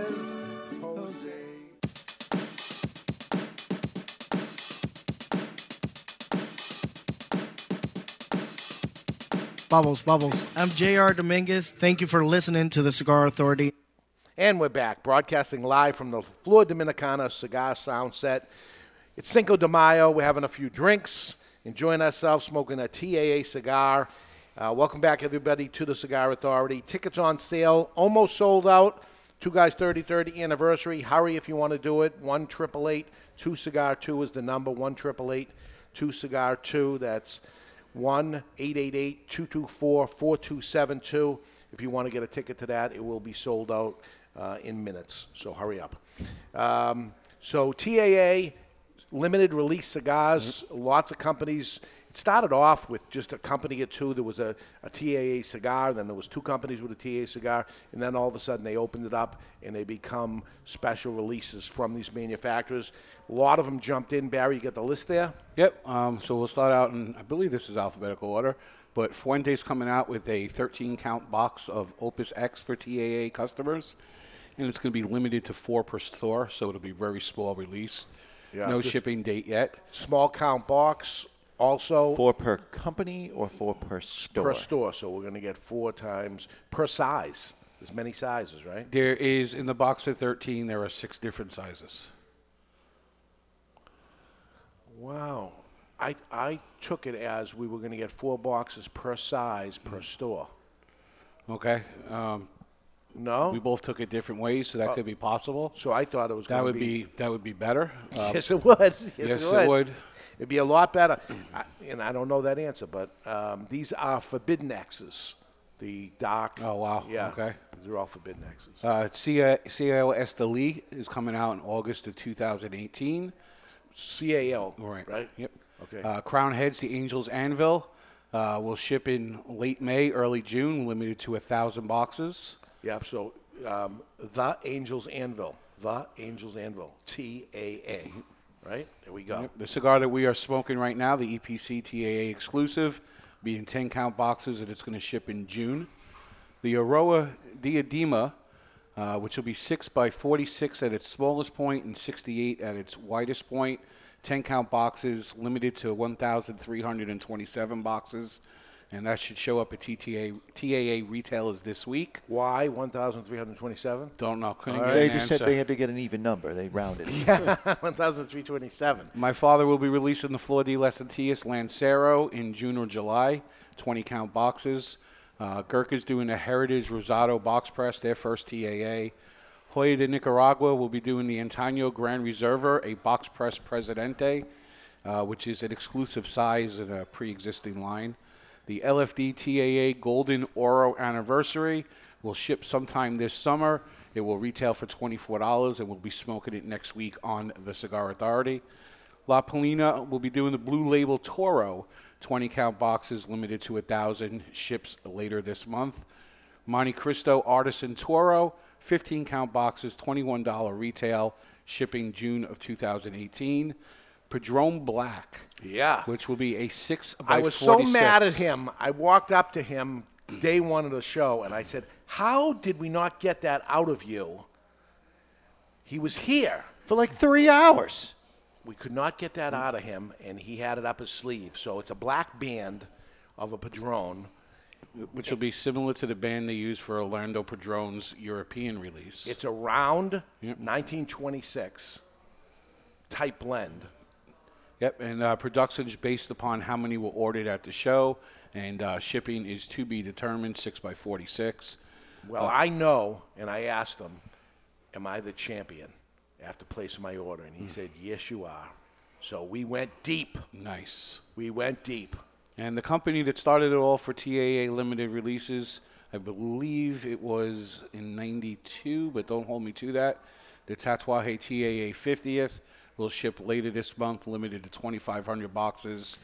Bubbles, bubbles. I'm J.R. Dominguez. Thank you for listening to the Cigar Authority. And we're back, broadcasting live from the Flor Dominicana Cigar Sound Set. It's Cinco de Mayo. We're having a few drinks, enjoying ourselves, smoking a TAA cigar. Uh, welcome back, everybody, to the Cigar Authority. Tickets on sale, almost sold out. Two Guys 30 30 anniversary. Hurry if you want to do it. 1 888 2 Cigar 2 is the number. 1 888 2 Cigar 2. That's 1 888 224 4272. If you want to get a ticket to that, it will be sold out uh, in minutes. So hurry up. Um, so TAA, limited release cigars, lots of companies. It started off with just a company or two. There was a, a TAA cigar, then there was two companies with a TAA cigar, and then all of a sudden they opened it up and they become special releases from these manufacturers. A lot of them jumped in. Barry, you got the list there? Yep. Um, so we'll start out, and I believe this is alphabetical order, but Fuente's coming out with a 13 count box of Opus X for TAA customers, and it's going to be limited to four per store, so it'll be very small release. Yeah. no shipping date yet. Small count box, also Four per company or four per store? per store. So we're going to get four times per size. There's many sizes, right? There is in the box of 13. There are six different sizes. Wow. I, I took it as we were going to get four boxes per size per store. Okay. Um, no, we both took it different ways, so that Uh, could be possible. So I thought it was. that gonna would be- be, that would be better. Um, [LAUGHS] yes, it would. Yes, yes, it, would. It'd be a lot better. I, and I don't know that answer, but um, these are forbidden X's. The dark. Oh wow. Yeah. Okay. They're all forbidden X's. Uh, CAO Esteli is coming out in August of 2018. CAO. Right. Right. Yep. Okay. Uh, Crown Heads, the Angels Anvil, uh, will ship in late May, early June, limited to a thousand boxes. Yep. So um, the Angels Anvil. The Angels Anvil. T A A. Right. There we go. The cigar that we are smoking right now, the EPC TAA exclusive, be in 10 count boxes, and it's going to ship in June. The Eiroa Diadema, uh, which will be 6 by 46 at its smallest point and 68 at its widest point. 10 count boxes, limited to 1,327 boxes, and that should show up at TTA, TAA retailers this week. Why 1,327? Don't know. Couldn't All get right. They an just said they had to get an even number. They rounded. Yeah, [LAUGHS] 1,327. My father will be releasing the Flor de las Antillas Lancero in June or July, 20 count boxes. Uh, Gurkha's doing a Heritage Rosado box press, their first TAA. Joya de Nicaragua will be doing the Antaño Gran Reserva, a box press Presidente, uh, which is an exclusive size in a pre existing line. The LFD TAA Golden Oro Anniversary will ship sometime this summer. It will retail for $24 and we'll be smoking it next week on the Cigar Authority. La Palina will be doing the Blue Label Toro 20 count boxes limited to 1,000 ships later this month. Monte Cristo Artisan Toro 15 count boxes, $21 retail, shipping June of 2018. Padron Black. Yeah. Which will be a 6 by I was so mad at him. I walked up to him day one of the show and I said, How did we not get that out of you? He was here. For like three hours. We could not get that out of him, and he had it up his sleeve. So it's a black band of a Padron. Which will be similar to the band they use for Orlando Padron's European release. It's a round 1926 type blend. Yep, and uh, production's based upon how many were ordered at the show. and uh, shipping is to be determined. Six by forty-six. Well, I know, and I asked him, "Am I the champion?" After placing my order, and he said, "Yes, you are." So we went deep. Nice. We went deep. And the company that started it all for TAA limited releases, I believe it was in 92, but don't hold me to that. The Tatuaje TAA 50th will ship later this month, limited to 2,500 boxes.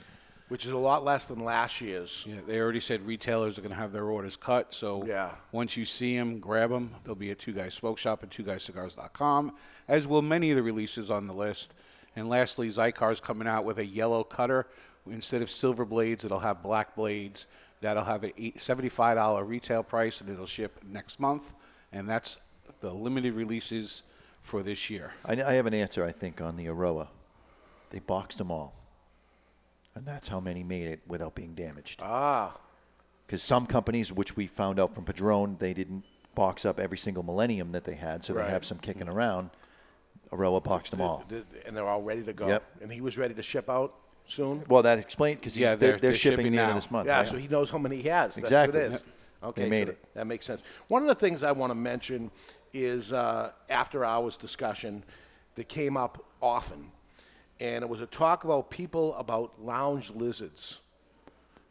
Which is a lot less than last year's. Yeah, they already said retailers are going to have their orders cut. So Yeah. once you see them, grab them. They'll be at Two Guys Smoke Shop and TwoGuysCigars.com, as will many of the releases on the list. And lastly, Xikar's coming out with a yellow cutter. Instead of silver blades, it'll have black blades. That'll have a $75 retail price, and it'll ship next month. And that's the limited releases for this year. I, I have an answer, I think, on the Eiroa. They boxed them all. And that's how many made it without being damaged. Ah. Because some companies, which we found out from Padron, they didn't box up every single Millennium that they had, so Right. they have some kicking around. Eiroa boxed them all. Th- And they're all ready to go. Yep. And he was ready to ship out soon. Well, that explained because Yeah, they're, they're- they're, shipping, shipping the end now. of this month. Yeah, right? so he knows how many he has. That's Exactly. what it is. Yep. Okay, They made so it. That makes sense. One of the things I want to mention is uh, after hours discussion that came up often, and it was a talk about people about lounge lizards.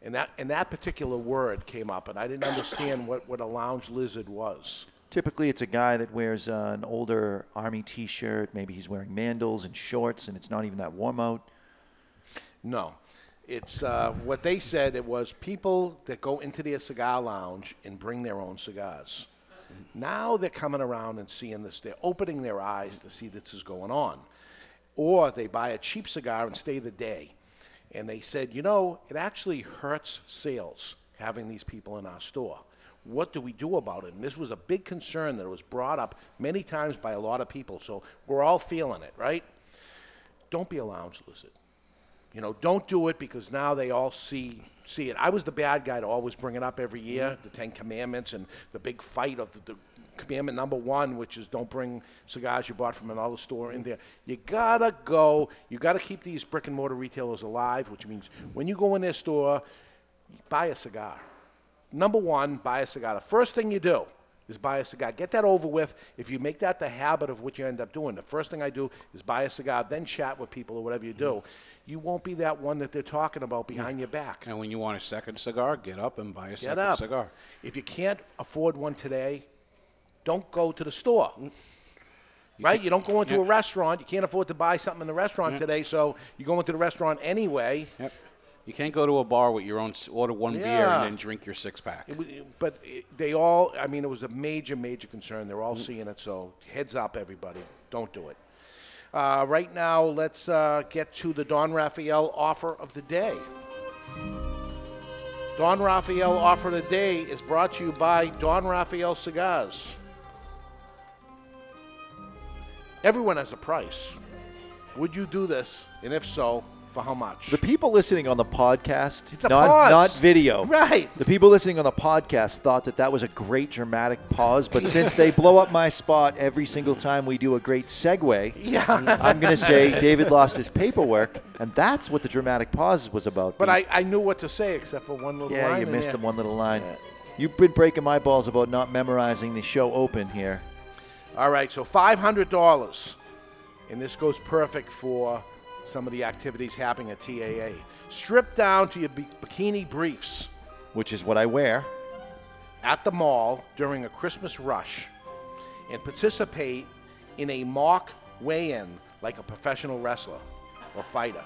And that, and that particular word came up, and I didn't understand what, what a lounge lizard was. Typically, it's a guy that wears uh, an older army T-shirt. Maybe he's wearing mandals and shorts, and it's not even that warm out. No. It's uh, what they said. It was people that go into their cigar lounge and bring their own cigars. Now they're coming around and seeing this. They're opening their eyes to see this is going on. Or they buy a cheap cigar and stay the day. And they said, you know, it actually hurts sales having these people in our store. What do we do about it? And this was a big concern that was brought up many times by a lot of people. So we're all feeling it, right? Don't be a lounge lizard. You know, don't do it because now they all see see it. I was the bad guy to always bring it up every year, the Ten Commandments and the big fight of the, the commandment number one, which is don't bring cigars you bought from another store in there. You gotta go. You gotta keep these brick and mortar retailers alive, which means when you go in their store, buy a cigar. Number one, buy a cigar. The first thing you do is buy a cigar. Get that over with. If you make that the habit of what you end up doing, the first thing I do is buy a cigar, then chat with people or whatever you do. Mm-hmm. You won't be that one that they're talking about behind your back. And when you want a second cigar, get up and buy a Get second up. cigar. If you can't afford one today, don't go to the store. Mm. right? You don't go into a restaurant. You can't afford to buy something in the restaurant today, so you go into the restaurant anyway. Yep. You can't go to a bar with your own order one beer and then drink your six pack. It but it, they all, I mean, it was a major, major concern. They're all Mm. seeing it, so heads up, everybody. Don't do it. Uh, right now, let's uh, get to the Don Raphael offer of the day. Don Raphael offer of the day is brought to you by Don Raphael Cigars. Everyone has a price. Would you do this? And if so, for how much? The people listening on the podcast, It's a not, pause. not video. Right. The people listening on the podcast thought that that was a great dramatic pause, but since they blow up my spot every single time we do a great segue, Yeah. I'm going to say David lost his paperwork, and that's what the dramatic pause was about. But I, I knew what to say except for one little yeah, line. you missed the one little line. You've been breaking my balls about not memorizing the show open here. All right, so five hundred dollars, and this goes perfect for some of the activities happening at TAA. Strip down to your bi- bikini briefs Which is what I wear. at the mall during a Christmas rush, and participate in a mock weigh-in like a professional wrestler or fighter.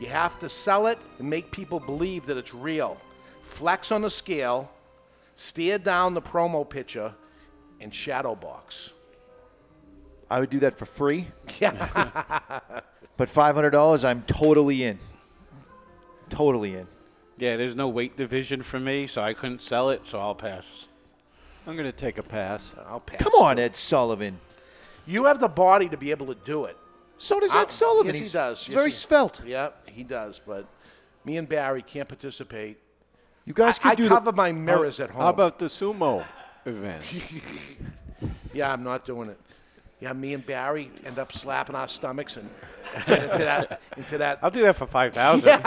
You have to sell it and make people believe that it's real. Flex on the scale, stare down the promo picture, and shadow box. I would do that for free. Yeah. [LAUGHS] [LAUGHS] But $500, I'm totally in. Totally in. Yeah, there's no weight division for me, so I couldn't sell it, so I'll pass. I'm going to take a pass. I'll pass. Come on, Ed Sullivan. You have the body to be able to do it. So does I- Ed Sullivan. Yes, He's- he does. he's Yes, very he- svelte. Yep, he does. But me and Barry can't participate. You guys I, could I do the- cover my mirrors How- at home. How about the sumo event? [LAUGHS] yeah, I'm not doing it. Yeah, me and Barry end up slapping our stomachs and [LAUGHS] into that. Into that. I'll do that for 5000 [LAUGHS]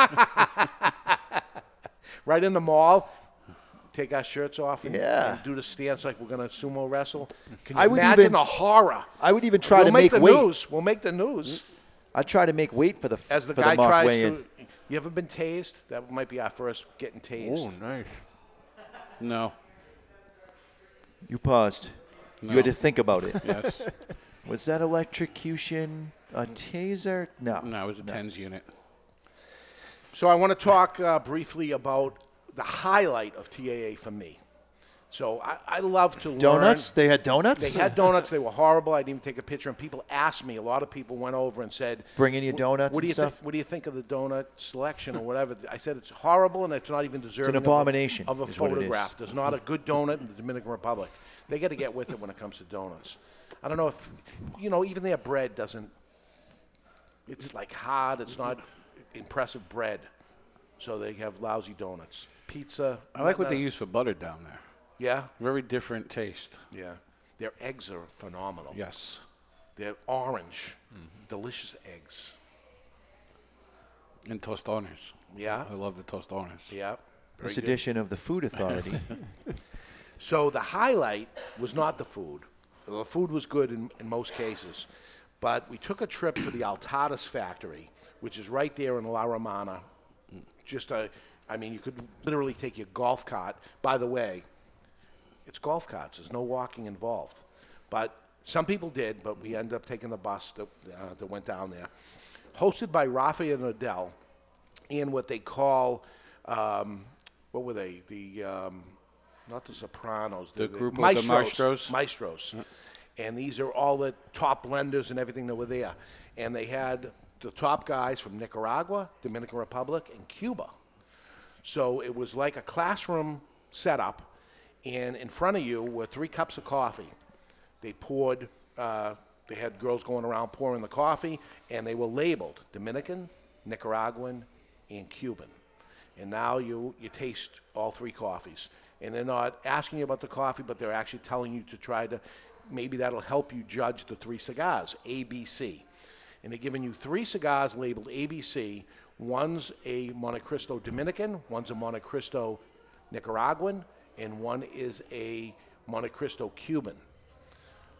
right in the mall. Take our shirts off and, Yeah. and do the stance like we're gonna sumo wrestle. Can you I would imagine even- the horror? I would even try we'll to make, make the weight. news. We'll make the news. I'd try to make weight for the As the for guy the mock tries weigh-in. to. You ever been tased? That might be our first getting tased. Oh, nice. No. You paused. No. You had to think about it. Yes. [LAUGHS] Was that electrocution a taser? No. No, it was a tens unit. So I want to talk uh, briefly about the highlight of TAA for me. So I, I love to learn. Donuts? They had donuts? They had donuts. They were horrible. I didn't even take a picture. And people asked me. A lot of people went over and said, Bring in your "Wh- donuts What do and you stuff?" think? What do you think of the donut selection or whatever?" I said it's horrible and it's not even deserving of a- abomination, of a, is what it is. photograph. There's not a good donut in the Dominican Republic. They got to get with it when it comes to donuts. I don't know if you know. Even their bread doesn't. It's like hard. It's not impressive bread. So they have lousy donuts. Pizza. I like what they use for butter down there. Yeah. Very different taste. Yeah. Their eggs are phenomenal. Yes. They're orange, delicious eggs. And tostones. Yeah. I love the tostones. Yeah. very This good. edition of the Food Authority. [LAUGHS] [LAUGHS] So the highlight was not the food. The food was good in, in most cases, but we took a trip to the Altadis factory, which is right there in La Romana. Just a, I mean, you could literally take your golf cart. By the way, it's golf carts. There's no walking involved, but some people did. But we ended up taking the bus that, uh, that went down there, hosted by Rafael Nodal, and what they call, um, what were they? The um, not the Sopranos, The the, de maestros, Maestros? maestros. And these are all the top lenders and everything that were there. And they had the top guys from Nicaragua, Dominican Republic, and Cuba. So it was like a classroom setup, and in front of you were three cups of coffee. They poured, uh, they had girls going around pouring the coffee, and they were labeled Dominican, Nicaraguan, and Cuban. And now you, you taste all three coffees. And they're not asking you about the coffee, but they're actually telling you to try to, maybe that'll help you judge the three cigars, ABC. And they're giving you three cigars labeled ABC. One's a Monte Cristo Dominican, one's a Monte Cristo Nicaraguan, and one is a Monte Cristo Cuban.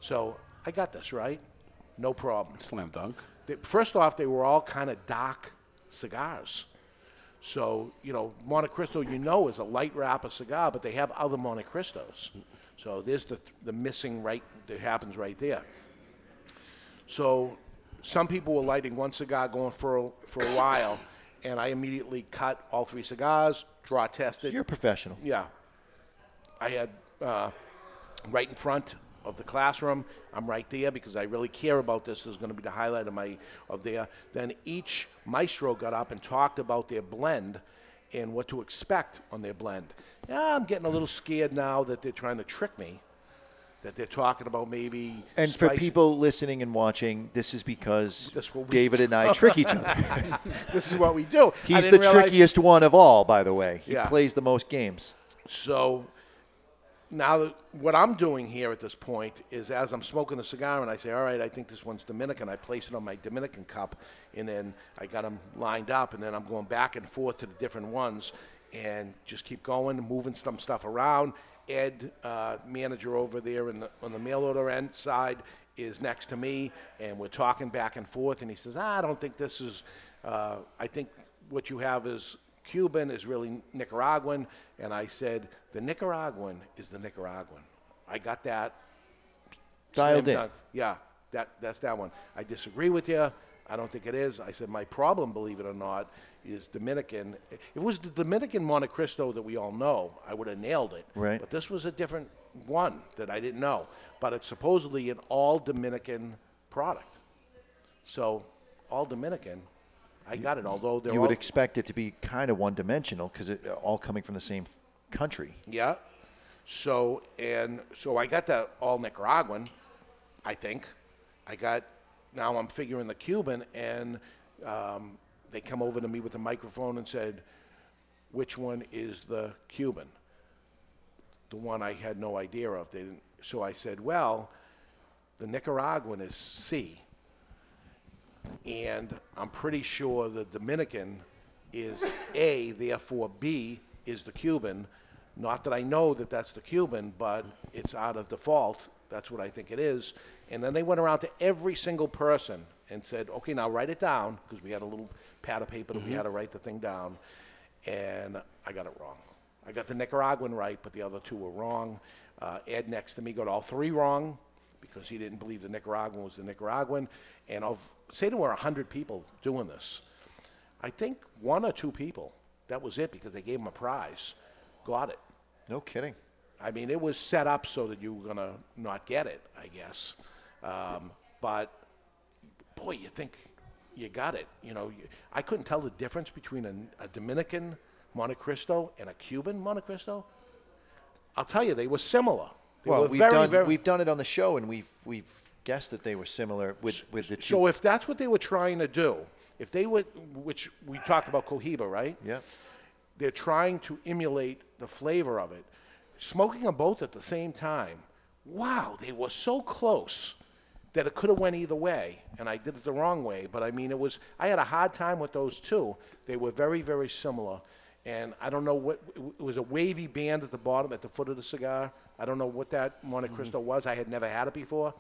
So I got this, right? No problem. Slam dunk. They, first off, they were all kind of dark cigars. So, you know, Montecristo, you know, is a light wrapper cigar, but they have other Monte Cristos. So there's the, the missing right that happens right there. So some people were lighting one cigar going for a, for a while, and I immediately cut all three cigars, draw tested. You're a professional. Yeah. I had uh, right in front of the classroom. I'm right there because I really care about this. This is going to be the highlight of my of there. Then each maestro got up and talked about their blend and what to expect on their blend. Yeah, I'm getting a little scared now that they're trying to trick me. That they're talking about maybe. And for people listening and watching, this is because That's what we David and I trick each other. [LAUGHS] this is what we do. He's the realize- trickiest one of all, by the way. He Yeah. plays the most games. So now that what I'm doing here at this point is as I'm smoking the cigar and I say, all right, I think this one's Dominican, I place it on my Dominican cup and then I got them lined up and then I'm going back and forth to the different ones and just keep going, moving some stuff around. Ed, uh, manager over there the, on the mail order end side, is next to me and we're talking back and forth and he says, ah, I don't think this is, uh, I think what you have is Cuban is really Nicaraguan. And I said, the Nicaraguan is the Nicaraguan. I got that. Dialed in. dunk. Yeah, that, that's that one. I disagree with you. I don't think it is. I said, my problem, believe it or not, is Dominican. If it was the Dominican Monte Cristo that we all know, I would have nailed it. Right. But this was a different one that I didn't know. But it's supposedly an all Dominican product. So, all Dominican. I got it, although they're you all would expect it to be kind of one-dimensional because it all coming from the same country. Yeah. So and so I got that all Nicaraguan, I think. I got now I'm figuring the Cuban, and um, they come over to me with the microphone and said, "Which one is the Cuban?" The one I had no idea of. They didn't. So I said, "Well, the Nicaraguan is C." And I'm pretty sure the Dominican is A, therefore B is the Cuban. Not that I know that that's the Cuban, but it's out of default. That's what I think it is. And then they went around to every single person and said, okay, now write it down, because we had a little pad of paper that we had to write the thing down. And I got it wrong. I got the Nicaraguan right, but the other two were wrong. Uh, Ed next to me got all three wrong because he didn't believe the Nicaraguan was the Nicaraguan. And of, say there were 100 people doing this, I think one or two people, that was it because they gave him a prize, got it. No kidding. I mean, it was set up so that you were going to not get it, I guess. Um, but boy, you think you got it. You know, you, I couldn't tell the difference between a, a Dominican Monte Cristo and a Cuban Monte Cristo. I'll tell you, they were similar. They well, were we've very, done very, we've done it on the show, and we've we've guessed that they were similar with with the two. So if that's what they were trying to do, if they would, which we talked about Cohiba, right? Yeah. They're trying to emulate the flavor of it. Smoking them both at the same time. Wow, they were so close that it could have went either way, and I did it the wrong way. But I mean, it was I had a hard time with those two. They were very, very similar, and I don't know what it was a wavy band at the bottom, at the foot of the cigar. I don't know what that Monte mm-hmm. Cristo was. I had never had it before,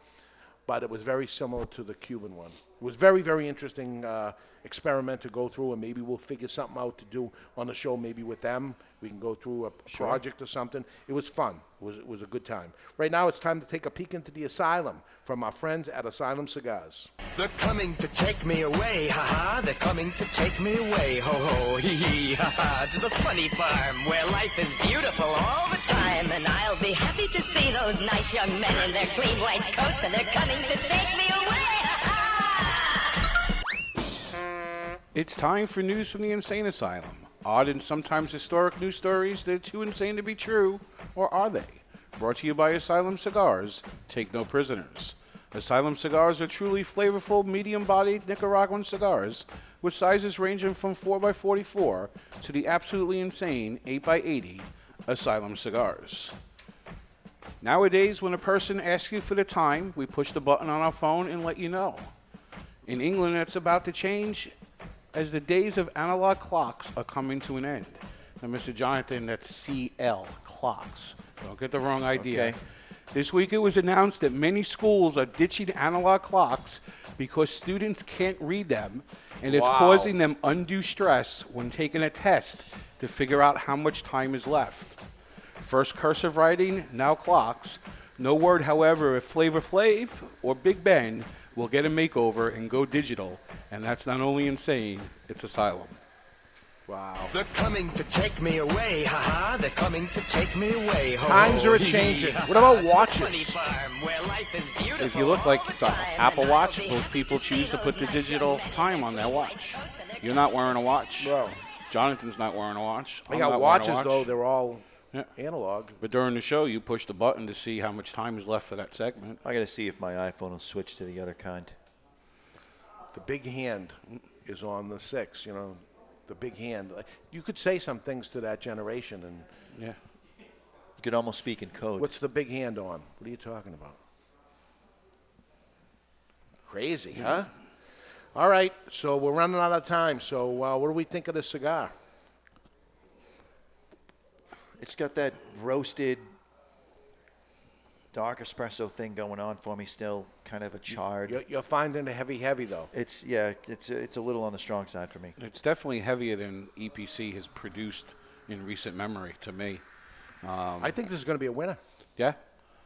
but it was very similar to the Cuban one. It was very, very interesting uh, experiment to go through, and maybe we'll figure something out to do on the show, maybe with them. We can go through a Sure. project or something. It was fun. It was, it was a good time. Right now, it's time to take a peek into the asylum from our friends at Asylum Cigars. They're coming to take me away, ha ha. They're coming to take me away, ho ho, hee hee, ha ha. To the funny farm where life is beautiful all the time. And I'll be happy to see those nice young men in their clean white coats. And they're coming to take me It's time for news from the insane asylum. Odd and sometimes historic news stories that are too insane to be true, or are they? Brought to you by Asylum Cigars. Take no prisoners. Asylum cigars are truly flavorful, medium-bodied Nicaraguan cigars with sizes ranging from 4x44 to the absolutely insane 8x80 Asylum cigars. Nowadays, when a person asks you for the time, we push the button on our phone and let you know. In England, that's about to change as the days of analog clocks are coming to an end. Now, Mr. Jonathan, that's CL, clocks. Don't get the wrong idea. Okay. This week it was announced that many schools are ditching analog clocks because students can't read them, and it's Wow. causing them undue stress when taking a test to figure out how much time is left. First cursive writing, now clocks. No word, however, if Flavor Flav or Big Ben will get a makeover and go digital, and that's not only insane, it's asylum. Wow. They're coming to take me away, ha ha. They're coming to take me away, ho Times are hee hee, changing. [LAUGHS] What about ha. To watches? funny farm where life is beautiful If you look like the. Apple Watch, most people choose to put the digital time on their watch. You're not wearing a watch. No. Jonathan's not wearing a watch. I got not wearing a watches, watch. though. They're all Yeah. analog. But during the show, you push the button to see how much time is left for that segment. I got to see if my iPhone will switch to the other kind. The big hand is on the six, you know, the big hand. You could say some things to that generation, and Yeah. You could almost speak in code. what's the big hand on? What are you talking about? Crazy, huh? All right, so we're running out of time. So, uh, what do we think of this cigar? It's got that roasted dark espresso thing going on for me still, kind of a charred. You're, you're finding a heavy, heavy though. It's yeah, it's it's a little on the strong side for me. It's definitely heavier than EPC has produced in recent memory to me. Um, I think this is going to be a winner. Yeah.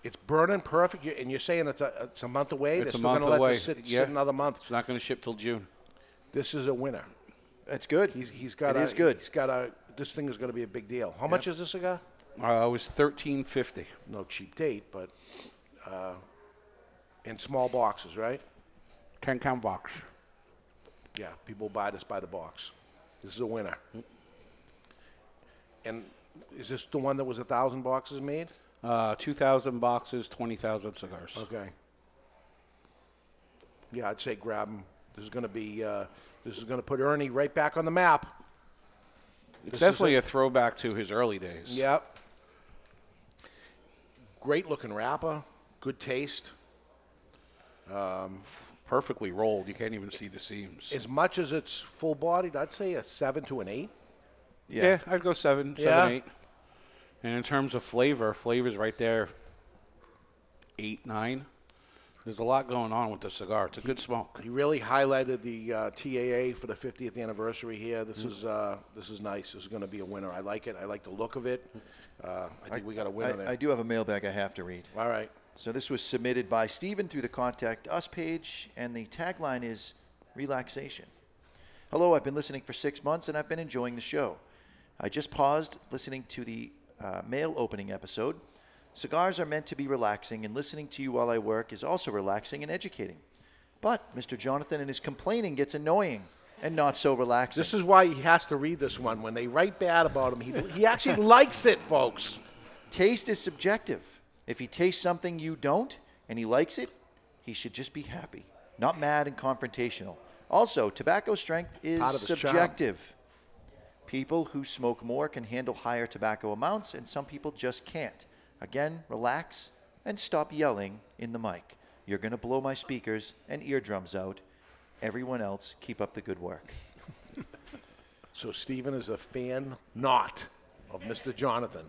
It's burning perfect, you- and you're saying it's a, it's a month away. It's They're a still month going to let away. this sit, yeah. sit another month. It's not going to ship till June. This is a winner. That's good. He's, he's got. It a, is good. He's got a. This thing is going to be a big deal. How much is this cigar? Uh, it was thirteen fifty. No cheap date, but uh, in small boxes, right? Ten count box. Yeah, people buy this by the box. This is a winner. And is this the one that was a thousand boxes made? Uh, two thousand boxes, twenty thousand cigars. Okay. Yeah, I'd say grab them. This is going to be. Uh, this is going to put Ernie right back on the map. It's This definitely a- a throwback to his early days. Yep. Great looking wrapper. Good taste. Um, Perfectly rolled. You can't even see the seams. as much as it's full bodied, I'd say a seven to an eight. Yeah, I'd go seven, seven, Yeah? eight. And in terms of flavor, flavor's right there. Eight, nine. There's a lot going on with the cigar. It's a good smoke. He really highlighted the uh, TAA for the 50th anniversary here. This is uh, this is nice. This is going to be a winner. I like it. I like the look of it. Uh, I think we got a winner I, there. I do have a mailbag I have to read. All right. So this was submitted by Stephen through the Contact Us page, and the tagline is Relaxation. Hello, I've been listening for six months and I've been enjoying the show. I just paused listening to the uh, mail opening episode. Cigars are meant to be relaxing, and listening to you while I work is also relaxing and educating. But Mr. Jonathan and his complaining gets annoying and not so relaxing. This is why he has to read this one. When they write bad about him, he, he actually [LAUGHS] likes it, folks. Taste is subjective. If he tastes something you don't and he likes it, he should just be happy, not mad and confrontational. Also, tobacco strength is subjective. People who smoke more can handle higher tobacco amounts, and some people just can't. Again, relax and stop yelling in the mic. You're going to blow my speakers and eardrums out. Everyone else, keep up the good work. So Stephen is a fan, not of Mr. Jonathan.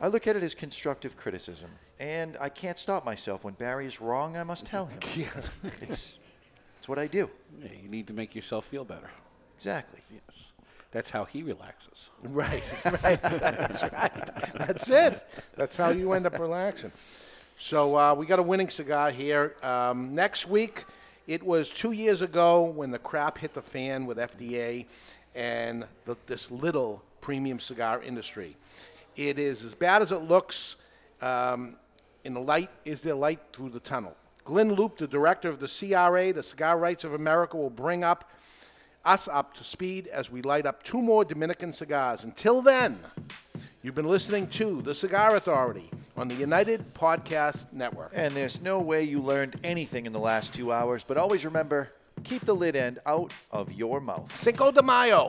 I look at it as constructive criticism, and I can't stop myself. When Barry is wrong, I must tell him. [LAUGHS] it's, it's what I do. Yeah, you need to make yourself feel better. Exactly. Yes. That's how he relaxes. [LAUGHS] Right, right. That's right. That's it. That's how you end up relaxing. So uh, we got a winning cigar here. Um, next week, it was two years ago when the crap hit the fan with FDA and the, this little premium cigar industry. It is as bad as it looks. Um, in the light, is there light through the tunnel? Glynn Loope, the director of the CRA, the Cigar Rights of America, will bring up us up to speed as we light up two more Dominican cigars. Until then, you've been listening to The Cigar Authority on the United Podcast Network. And there's no way you learned anything in the last two hours, but always remember keep the lid end out of your mouth. Cinco de Mayo.